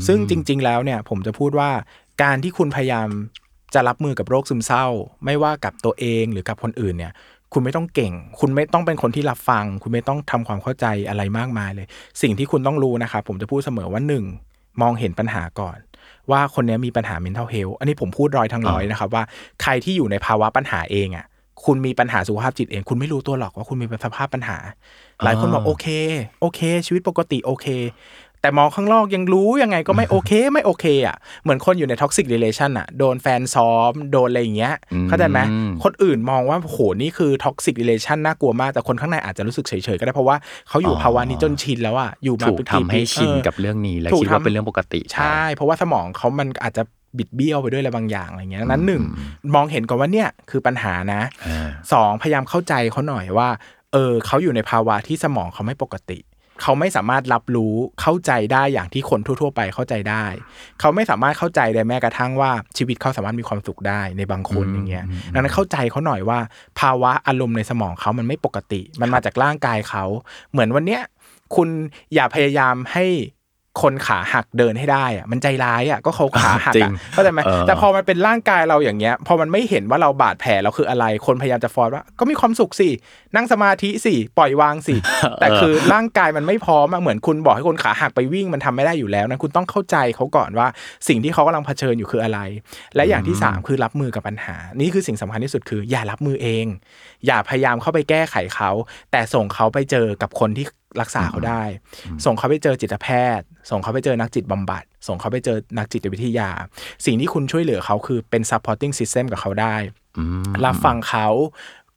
ซึ่งจริง ๆ แล้วเนี่ยผมจะพูดว่าการที่คุณพยายามจะรับมือกับโรคซึมเศร้า ไม่ว่ากับตัวเองหรือกับคนอื่นเนี่ย คุณไม่ต้องเก่ง คุณไม่ต้องเป็นคนที่รับฟัง คุณไม่ต้องทำความเข้าใจอะไรมากมายเลย สิ่งที่คุณต้องรู้นะครับผมจะพูดเสมอว่าหนึ่งมองเห็นปัญหาก่อน ว่าคนเนี้ยมีปัญหา mental health อันนี้ผมพูดร้อยทั้งร้อยนะครับว่าใครที่อยู่ในภาวะปัญหาเองอะ คุณมีปัญหาสุขภาพจิตเอง คุณไม่รู้ตัวหรอกว่าคุณมีสภาพปัญหา หลายคนบอกโอเค โอเค ชีวิตปกติโอเค แต่มองข้างนอกยังรู้ยังไงก็ไม่โอเค ไม่โอเคอะเหมือนคนอยู่ในท็อกซิกเรล t ชันอะโดนแฟนซ้อม โดนอะไรอย่างเงี้ยอืมเข้าใจไหมคนอื่นมองว่าโหนี่คือท็อกซิกเรล t ชันน่ากลัวมากแต่คนข้างในอาจจะรู้สึกเฉยๆก็ได้เพราะว่าเขาอยู่ภาวะนี้จนชินแล้วอะอยู่มาถูกเป็นทำให้ปีๆชินเออกับเรื่องนี้และถูกคิดว่าทำเป็นเรื่องปกติ ใช่ เพราะว่าสมองเขามันอาจจะ บิดเบี้ยวไปด้วยอะไรบางอย่างอะไรเงี้ยดังนั้นหนึ่งมองเห็นก่อนว่าเนี่ยคือปัญหานะอ่าสองพยายามเข้าใจเขาหน่อยว่า เออเขาอยู่ในภาวะที่สมองเขาไม่ปกติ เขาไม่สามารถรับรู้เข้าใจได้อย่างที่คนทั่ว ๆ ไปเข้าใจได้ เขาไม่สามารถเข้าใจได้แม้กระทั่งว่าชีวิตเขาสามารถมีความสุขได้ในบางคนอย่างเงี้ยดังนั้นเข้าใจเขาหน่อยว่า ภาวะอารมณ์ในสมองเขามันไม่ปกติ มันมาจากร่างกายเขา เหมือนวันเนี้ยคุณอย่าพยายามให้ คนขาหักเดินให้ได้อะมันใจร้ายอะก็เขาขาหักจริอะงเข้าใจไหมเออแต่พอมันเป็นร่างกายเราอย่างเงี้ย พอมันไม่เห็นว่าเราบาดแผลเราคืออะไร คนพยายามจะฟอร์สว่า ก็มีความสุขสิ นั่งสมาธิสิ ปล่อยวางสิ แต่คือร่างกายมันไม่พร้อมอะเหมือนคุณบอกให้คนขาหักไปวิ่งมันทำไม่ได้อยู่แล้วนะคุณต้องเข้าใจเขาก่อนว่าสิ่งที่เขากำลังเผชิญอยู่คืออะไร และอย่างที่สามคือรับมือกับปัญหา นี่คือสิ่งสำคัญที่สุดคือ อย่ารับมือเอง อย่าพยายามเข้าไปแก้ไขเขา แต่ส่งเขาไปเจอกับคนที่ รักษาเขาได้ ส่งเขาไปเจอจิตแพทย์ ส่งเขาไปเจอนักจิตบำบัด ส่งเขาไปเจอนักจิตวิทยา สิ่งที่คุณช่วยเหลือเขาคือเป็น supporting system กับเขาได้อืมรับฟังเขา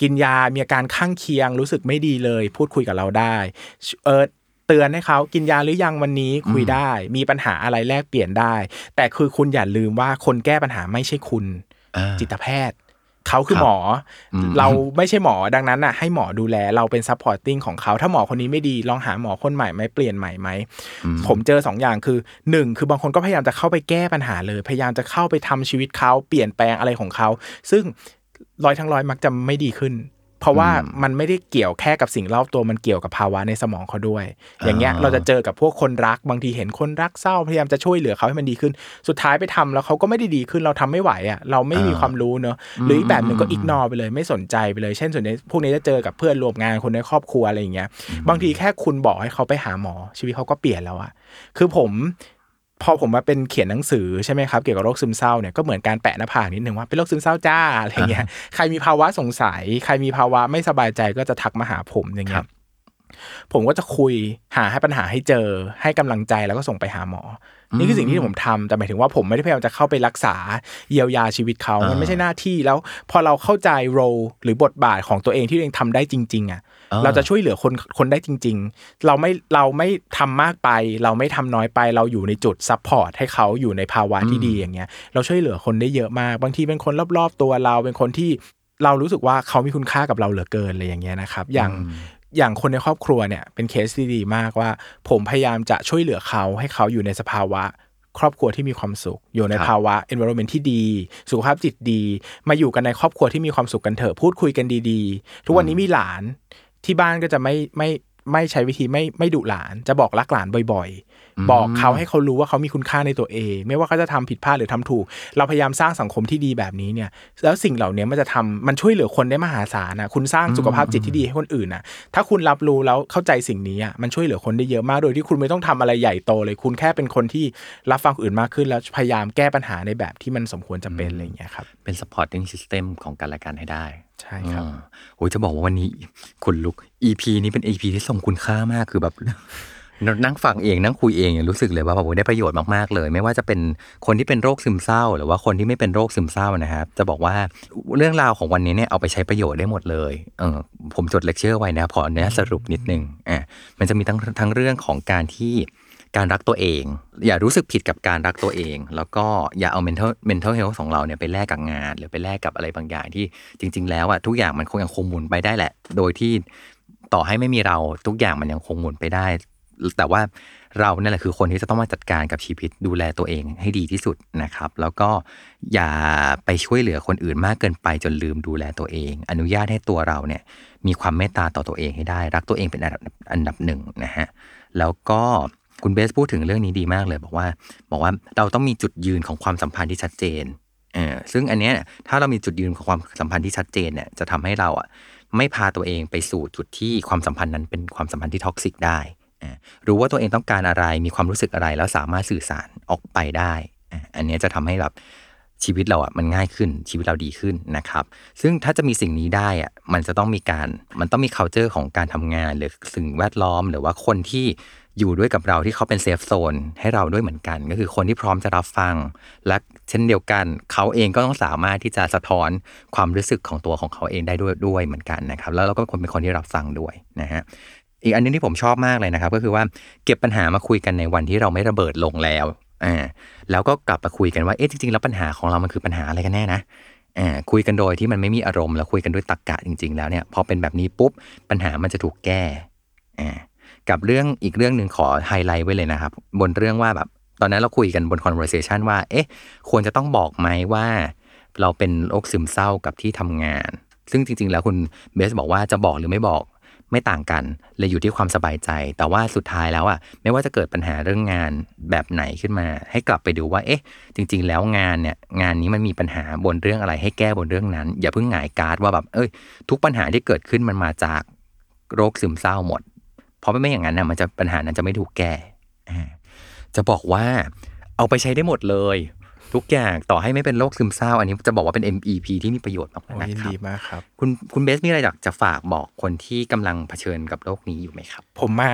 กินยา มีอาการข้างเคียง รู้สึกไม่ดีเลย พูดคุยกับเราได้เออเตือนให้เขากินยาหรือยังวันนี้คุยได้ มีปัญหาอะไรแลกเปลี่ยนได้ แต่คือคุณอย่าลืมว่าคนแก้ปัญหาไม่ใช่คุณอ่าจิตแพทย์ เขาคือครับหมออมเราไม่ใช่หมอดังนั้นน่ะให้หมอดูแลเราเป็น supporting ของเขาถ้าหมอคนนี้ไม่ดีลองหาหมอคนใหม่ไหมเปลี่ยนใหม่ไหมผมเจอสองอย่างคือหนึ่งคือบางคนก็พยายามจะเข้าไปแก้ปัญหาเลย พยายามจะเข้าไปทำชีวิตเขาเปลี่ยนแปลงอะไรของเขาซึ่งร้อยทั้งร้อยมักจะไม่ดีขึ้น เพราะว่ามันไม่ได้เกี่ยวแค่กับสิ่งรอบตัวมันเกี่ยวกับภาวะในสมองเขาด้วย อย่างเงี้ยอ่าเราจะเจอกับพวกคนรักบางทีเห็นคนรักเศร้าพยายามจะช่วยเหลือเขาให้มันดีขึ้น สุดท้ายไปทำแล้วเขาก็ไม่ได้ดีขึ้นเราทำไม่ไหวอะเราไม่มีความรู้เนอะหรืออีกแบบหนึ่งก็อิกนอไปเลยไม่สนใจไปเลย เช่นส่วนใหญ่พวกนี้จะเจอกับเพื่อนรวมงานคนในครอบครัวอะไรอย่างเงี้ยบางทีแค่คุณบอกให้เขาไปหาหมอชีวิตเขาก็เปลี่ยนแล้วอะคือผม พอผมมาเป็นเขียนหนังสือใช่ไหมครับเกี่ยวกับโรคซึมเศร้าเนี่ยก็เหมือนการแปะหน้าผากนิดนึงว่าเป็นโรคซึมเศร้าจ้าอะไรเงี้ยใครมีภาวะสงสัย ใครมีภาวะไม่สบายใจก็จะทักมาหาผมอย่างเงี้ยผมก็จะคุยหาให้ปัญหาให้เจอให้กำลังใจแล้วก็ส่งไปหาหมออนี่คือสิ่งที่ผมทำแต่หมายถึงว่าผมไม่ได้พยายามจะเข้าไปรักษาเยียวยาชีวิตเขามันไม่ใช่หน้าที่แล้ว พอเราเข้าใจโรหรือบทบาทของตัวเองที่ตัวเองทำได้จริง ๆอะอ่า เราจะช่วยเหลือคนคนได้จริง ๆ เราไม่เราไม่ทำมากไป เราไม่ทำน้อยไป เราอยู่ในจุด support ให้เขาอยู่ในภาวะที่ดีอย่างเงี้ย เราช่วยเหลือคนได้เยอะมาก บางทีเป็นคนรอบๆตัวเราเป็นคนที่เรารู้สึกว่าเขามีคุณค่ากับเราเหลือเกินเลยอย่างเงี้ยนะครับ อย่างอย่างคนในครอบครัวเนี่ยเป็นเคสที่ดีมากว่า ผมพยายามจะช่วยเหลือเขาให้เขาอยู่ในสภาวะครอบครัวที่มีความสุข อยู่ในครับภาวะ environment ที่ดี สุขภาพจิตดี มาอยู่กันในครอบครัวที่มีความสุขกันเถอะพูดคุยกันดี ๆ ทุกวันนี้มีหลาน ที่บ้านก็จะไม่ไม่ไม่ใช้วิธีไม่ไม่ดุหลาน จะบอกรักหลานบ่อยๆ บอกเขาให้เขารู้ว่าเขามีคุณค่าในตัวเอง ไม่ว่าเขาจะทำผิดพลาดหรือทำถูก เราพยายามสร้างสังคมที่ดีแบบนี้เนี่ย แล้วสิ่งเหล่านี้มันจะทำมันช่วยเหลือคนได้มหาศาลนะคุณสร้างสุขภาพจิตที่ดีให้คนอื่นนะถ้าคุณรับรู้แล้วเข้าใจสิ่งนี้อะมันช่วยเหลือคนได้เยอะมาก โดยที่คุณไม่ต้องทำอะไรใหญ่โตเลย คุณแค่เป็นคนที่รับฟังคนอื่นมากขึ้น แล้วพยายามแก้ปัญหาในแบบที่มันสมควรจะเป็นอะไรอย่างเงี้ยครับเป็น supporting system ของกันและกันให้ได้ ใช่ครับโอ้ยจะบอกว่าวันนี้คุณลุก EP นี้เป็น EP ที่ทรงคุณค่ามากคือแบบนั่งฟังเองนั่งคุยเองรู้สึกเลยว่าแบบได้ประโยชน์มากๆเลย ไม่ว่าจะเป็นคนที่เป็นโรคซึมเศร้า หรือว่าคนที่ไม่เป็นโรคซึมเศร้านะครับ จะบอกว่าเรื่องราวของวันนี้เนี่ยเอาไปใช้ประโยชน์ได้หมดเลยเออผมจดเลคเชอร์ไว้นะพอเนี้ยสรุปนิดนึงอะมันจะมีทั้งทั้งเรื่องของการที่ การรักตัวเอง อย่ารู้สึกผิดกับการรักตัวเอง แล้วก็อย่าเอา mental mental health ของเราเนี่ยไปแลกกับงาน หรือไปแลกกับอะไรบางอย่างที่จริง ๆ แล้วอะทุกอย่างมันคงยังคงหมุนไปได้แหละ โดยที่ต่อให้ไม่มีเราทุกอย่างมันยังคงหมุนไปได้ แต่ว่าเราเนี่ยแหละคือคนที่จะต้องมาจัดการกับชีวิตดูแลตัวเองให้ดีที่สุดนะครับ แล้วก็อย่าไปช่วยเหลือคนอื่นมากเกินไปจนลืมดูแลตัวเอง อนุญาตให้ตัวเราเนี่ยมีความเมตตาต่อตัวเองให้ได้ รักตัวเองเป็นอันดับอันดับหนึ่งนะฮะแล้วก็ คุณเบสพูดถึงเรื่องนี้ดีมากเลย บอกว่า บอกว่าเราต้องมีจุดยืนของความสัมพันธ์ที่ชัดเจนเออซึ่งอันเนี้ยถ้าเรามีจุดยืนของความสัมพันธ์ที่ชัดเจนเนี่ยจะทำให้เราอะไม่พาตัวเองไปสู่จุดที่ความสัมพันธ์นั้นเป็นความสัมพันธ์ที่ท็อกซิกได้อ่ารู้ว่าตัวเองต้องการอะไรมีความรู้สึกอะไรแล้วสามารถสื่อสารออกไปได้อ่าอันนี้จะทำให้แบบชีวิตเราอะมันง่ายขึ้นชีวิตเราดีขึ้นนะครับ ซึ่งถ้าจะมีสิ่งนี้ได้อะมันจะต้องมีการมันต้องมี culture ของการทำงาน หรือสิ่งแวดล้อม หรือว่าคนที่ อยู่ด้วยกับเราที่เขาเป็นเซฟโซนให้เราด้วยเหมือนกัน ก็คือคนที่พร้อมจะรับฟัง และเช่นเดียวกัน เขาเองก็ต้องสามารถที่จะสะท้อนความรู้สึกของตัวของเขาเองได้ด้วยด้วยเหมือนกันนะครับ แล้วเราก็คนเป็นคนที่รับฟังด้วยนะฮะอีกอันนึงที่ผมชอบมากเลยนะครับ ก็คือว่าเก็บปัญหามาคุยกันในวันที่เราไม่ระเบิดลงแล้วอ่าแล้วก็กลับมาคุยกันว่าเอ๊ะจริงๆแล้วปัญหาของเรามันคือปัญหาอะไรกันแน่นะอ่าคุยกันโดยที่มันไม่มีอารมณ์แล้วคุยกันด้วยตรรกกะจริง ๆ แล้วเนี่ยพอเป็นแบบนี้ปุ๊บปัญหามันจะถูกแก้อ่า กับเรื่องอีกเรื่องหนึ่งขอไฮไลท์ไว้เลยนะครับ บนเรื่องว่าแบบตอนนั้นเราคุยกันบน conversation ว่า เอ๊ะ ควรจะต้องบอกไหมว่า เราเป็นโรคซึมเศร้ากับที่ทำงาน ซึ่งจริง ๆ แล้วคุณเบสบอกว่าจะบอกหรือไม่บอกไม่ต่างกันเลยอยู่ที่ความสบายใจ แต่ว่าสุดท้ายแล้วอะไม่ว่าจะเกิดปัญหาเรื่องงานแบบไหนขึ้นมา ให้กลับไปดูว่า เอ๊ะ จริง ๆ แล้วงานเนี่ยงานนี้มันมีปัญหาบนเรื่องอะไร ให้แก้บนเรื่องนั้น อย่าเพิ่งหงายการ์ดว่าแบบเอ้ย ทุกปัญหาที่เกิดขึ้นมันมาจากโรคซึมเศร้าหมด ราะไม่อย่างนั้นนะมันจะปัญหานั้นจะไม่ถูกแก้อ่าจะบอกว่าเอาไปใช้ได้หมดเลย ทุกอย่างต่อให้ไม่เป็นโรคซึมเศร้า อันนี้จะบอกว่าเป็น MEP ที่มีประโยชน์มากโอ้ๆนะยินครัดีบมากครับ คุณคุณเบสมีอะไรอยากจะฝากบอกคนที่กำลังเผชิญกับโรคนี้อยู่ไหมครับ ผมมา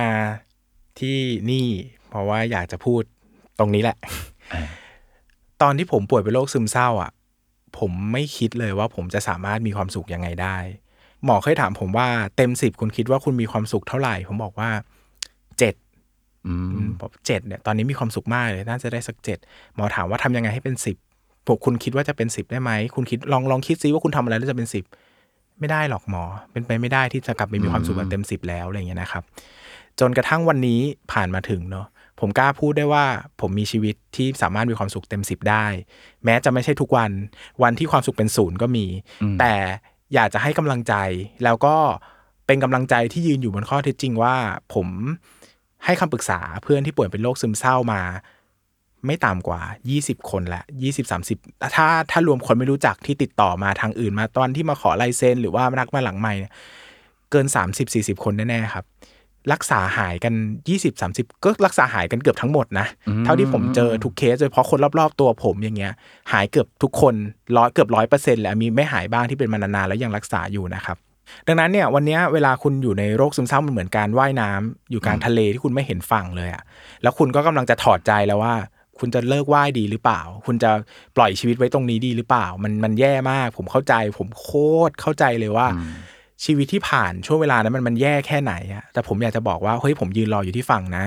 ที่นี่เพราะว่าอยากจะพูดตรงนี้แหละอ่าตอนที่ผมป่วยเป็นโรคซึมเศร้า อะ ผมไม่คิดเลยว่าผมจะสามารถมีความสุขยังไงได้ หมอเคยถามผมว่าเต็มสิบคุณคิดว่าคุณมีความสุขเท่าไหร่ ผมบอกว่าเจ็ดอืมบอกเจ็ดเนี่ยตอนนี้มีความสุขมากเลยน่าจะได้สักเจ็ดหมอถามว่าทำยังไงให้เป็นสิบผมคุณคิดว่าจะเป็นสิบได้ไหมคุณคิดลองลองคิดซิว่าคุณทำอะไรแล้วจะเป็นสิบไม่ได้หรอกหมอ เป็นไปไม่ได้ที่จะกลับไปมีความสุขแบบเต็มสิบแล้วอะไรอย่างเงี้ยนะครับ จนกระทั่งวันนี้ผ่านมาถึงเนาะผมกล้าพูดได้ว่าผมมีชีวิตที่สามารถมีความสุขเต็มสิบได้ แม้จะไม่ใช่ทุกวันวันที่ความสุขเป็นศูนย์ก็มีอืมแต่ อยากจะให้กำลังใจ แล้วก็เป็นกำลังใจที่ยืนอยู่บนข้อเท็จจริงว่า ผมให้คำปรึกษาเพื่อนที่ป่วยเป็นโรคซึมเศร้ามา ไม่ต่ำกว่า 20 คนละ20 30 ถ้าถ้ารวมคนไม่รู้จักที่ติดต่อมาทางอื่นมาตอนที่มาขอลายเซ็นหรือว่านักมาหลังใหม่เนี่ยเกิน 30 40 คนแน่ๆครับ รักษาหายกัน 20 30 ก็รักษาหายกันเกือบทั้งหมดนะอืมเท่าที่ผมเจอทุกเคสโดยเฉพาะคนรอบๆตัวผมอย่างเงี้ย หายเกือบทุกคนร้อยเกือบร้อยเปอร์เซ็นต์แหละมีไม่หายบ้างที่เป็นมานานๆแล้วยังรักษาอยู่นะครับดังนั้นเนี่ยวันเนี้ยเวลาคุณอยู่ในโรคซึมเศร้ามันเหมือนการว่ายน้ำอยู่กลางทะเลที่คุณไม่เห็นฝั่งเลยอะแล้วคุณก็กำลังจะถอดใจแล้วว่า คุณจะเลิกว่ายดีหรือเปล่า คุณจะปล่อยชีวิตไว้ตรงนี้ดีหรือเปล่า มันมันแย่มาก ผมเข้าใจ ผมโคตรเข้าใจเลยว่า ชีวิตที่ผ่านช่วงเวลานั้นมันมันแย่แค่ไหนอะแต่ผมอยากจะบอกว่าเฮ้ยผมยืนรออยู่ที่ฝั่งนะ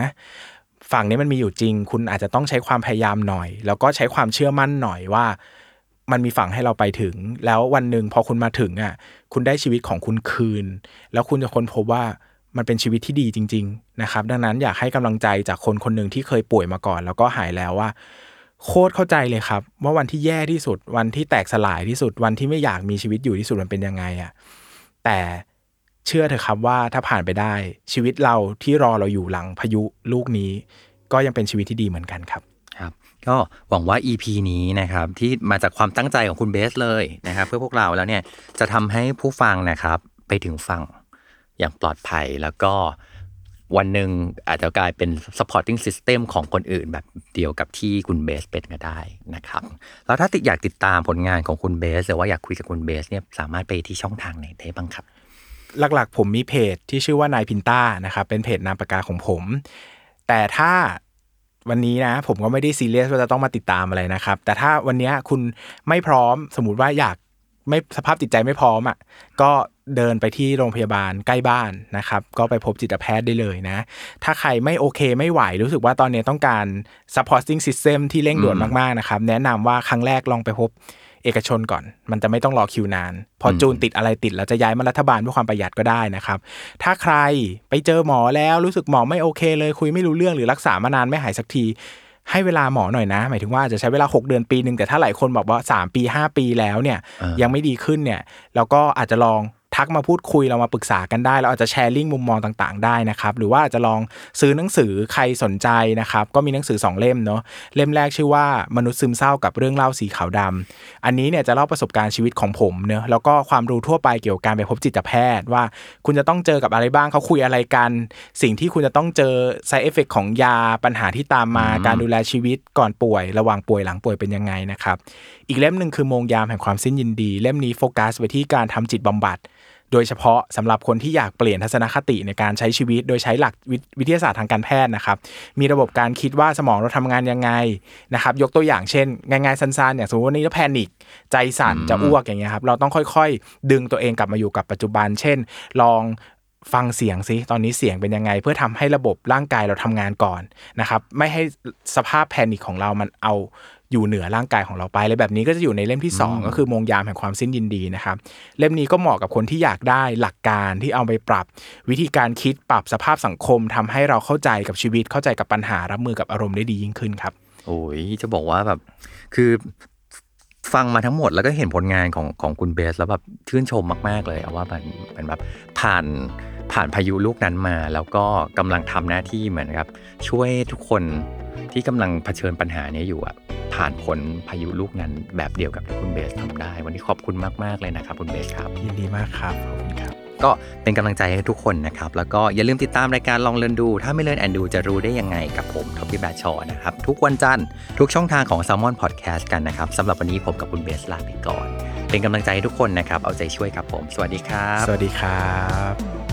ฝั่งนี้มันมีอยู่จริง คุณอาจจะต้องใช้ความพยายามหน่อย แล้วก็ใช้ความเชื่อมั่นหน่อยว่า มันมีฝั่งให้เราไปถึง แล้ววันหนึ่งพอคุณมาถึงอะ คุณได้ชีวิตของคุณคืน แล้วคุณจะค้นพบว่ามันเป็นชีวิตที่ดีจริง ๆ นะครับ ดังนั้นอยากให้กำลังใจจากคนคนหนึ่งที่เคยป่วยมาก่อน แล้วก็หายแล้วว่า โคตรเข้าใจเลยครับ ว่าวันที่แย่ที่สุด วันที่แตกสลายที่สุด วันที่ไม่อยากมีชีวิตอยู่ที่สุดมันเป็นยังไงอะ แต่เชื่อเถอะครับว่าถ้าผ่านไปได้ชีวิตเราที่รอเราอยู่หลังพายุลูกนี้ ก็ยังเป็นชีวิตที่ดีเหมือนกันครับครับก็หวังว่า EP นี้นะครับที่มาจากความตั้งใจของคุณเบสเลยนะครับเพื่อพวกเราแล้วเนี่ยจะทำให้ผู้ฟังนะครับไปถึงฟังอย่างปลอดภัยแล้วก็ วันหนึ่งอาจจะกลายเป็น supporting system ของคนอื่นแบบเดียวกับที่คุณเบสเป็นก็ได้นะครับ แล้วถ้าติดอยากติดตามผลงานของคุณเบส หรือว่าอยากคุยกับคุณเบสเนี่ยสามารถไปที่ช่องทางไหนได้บ้างครับ หลักๆ ผมมีเพจที่ชื่อว่านายพินต้านะครับ เป็นเพจนามปากกาของผม แต่ถ้าวันนี้นะผมก็ไม่ได้ซีเรียสว่าจะต้องมาติดตามอะไรนะครับ แต่ถ้าวันนี้คุณไม่พร้อมสมมติว่าอยากไม่สภาพจิตใจไม่พร้อมอะก็ เดินไปที่โรงพยาบาลใกล้บ้านนะครับ ก็ไปพบจิตแพทย์ได้เลยนะ ถ้าใครไม่โอเคไม่ไหว รู้สึกว่าตอนนี้ต้องการ supporting system ที่เร่งด่วนมาก ๆ นะครับ แนะนำว่าครั้งแรกลองไปพบเอกชนก่อน มันจะไม่ต้องรอคิวนาน พอจูนติดอะไรติด แล้วจะย้ายมารัฐบาลเพื่อความประหยัดก็ได้นะครับ ถ้าใครไปเจอหมอแล้วรู้สึกหมอไม่โอเคเลย คุยไม่รู้เรื่องหรือรักษามานานไม่หายสักทีให้เวลาหมอหน่อยนะ หมายถึงว่าอาจจะใช้เวลา 6 เดือนปีหนึ่งแต่ถ้าหลายคนบอกว่า 3 ปี 5 ปีแล้วเนี่ยอ่ายัยังไม่ดีขึ้นเนี่ยเราก็อาจจะลอง ทักมาพูดคุยเรามาปรึกษากันได้เราอาจจะแชร์ลิงก์มุมมองต่างๆได้นะครับ หรือว่าอาจจะลองซื้อหนังสือใครสนใจนะครับ ก็มีหนังสือ 2 เล่มเนาะเล่มแรกชื่อว่ามนุษย์ซึมเศร้ากับเรื่องเล่าสีขาวดำอันนี้เนี่ยจะเล่าประสบการณ์ชีวิตของผมเนอะแล้วก็ความรู้ทั่วไปเกี่ยวกับการไปพบจิตแพทย์ ว่าคุณจะต้องเจอกับอะไรบ้างเขาคุยอะไรกัน สิ่งที่คุณจะต้องเจอ side effect ของยาปัญหาที่ตามมาการดูแลชีวิตก่อนป่วย ระหว่างป่วยหลังป่วยเป็นยังไงนะครับ อีกเล่มหนึ่งคือโมงยามแห่งความสิ้นยินดี เล่มนี้โฟกัสไปที่การทำจิตบำบัด โดยเฉพาะสำหรับคนที่อยากเปลี่ยนทัศนคติในการใช้ชีวิต โดยใช้หลักวิวิทยาศาสตร์ทางการแพทย์นะครับ มีระบบการคิดว่าสมองเราทำงานยังไงนะครับ ยกตัวอย่างเช่น ง่ายๆสั้นๆอย่างสมมติวันนี้เราแพนิคใจสั่นจะอ้วกอย่างเงี้ยครับ เราต้องค่อยๆ ดึงตัวเองกลับมาอยู่กับปัจจุบัน เช่น ลองฟังเสียงซิตอนนี้เสียงเป็นยังไง เพื่อทำให้ระบบร่างกายเราทำงานก่อนนะครับ ไม่ให้สภาพแพนิคของเรามันเอา อยู่เหนือร่างกายของเราไปเลยแบบนี้ก็จะอยู่ในเล่มที่สองก็คือโมงยามแห่งความสิ้นยินดีนะครับเล่มนี้ก็เหมาะกับคนที่อยากได้หลักการที่เอาไปปรับ วิธีการคิดปรับสภาพสังคมทำให้เราเข้าใจกับชีวิตเข้าใจกับปัญหารับมือกับอารมณ์ได้ดียิ่งขึ้นครับ โอ้ยจะบอกว่าแบบคือฟังมาทั้งหมดแล้วก็เห็นผลงานของของคุณเบส แล้วแบบชื่นชมมาก ๆ เลยเอาว่ามันเป็นแบบผ่านผ่านพายุลูกนั้นมา แล้วก็กำลังทำหน้าที่เหมือนครับ ช่วยทุกคน ที่กำลังเผชิญปัญหานี้อยู่อะผ่านพ้นพายุลูกนั้นแบบเดียวกับที่คุณเบสทำได้ วันนี้ขอบคุณมาก ๆ เลยนะครับ คุณเบสครับยินดีมากครับขอบคุณครับ ก็เป็นกำลังใจให้ทุกคนนะครับ แล้วก็อย่าลืมติดตามรายการลอง Learn ดู ถ้าไม่ learn and do จะรู้ได้ยังไงกับผมท็อปปี้แบชชอนะครับ ทุกวันจันทร์ทุกช่องทางของ Salmon Podcast กันนะครับสำหรับวันนี้ผมกับคุณเบสลาไปก่อน เป็นกำลังใจให้ทุกคนนะครับเอาใจช่วยครับผม สวัสดีครับ สวัสดีครับ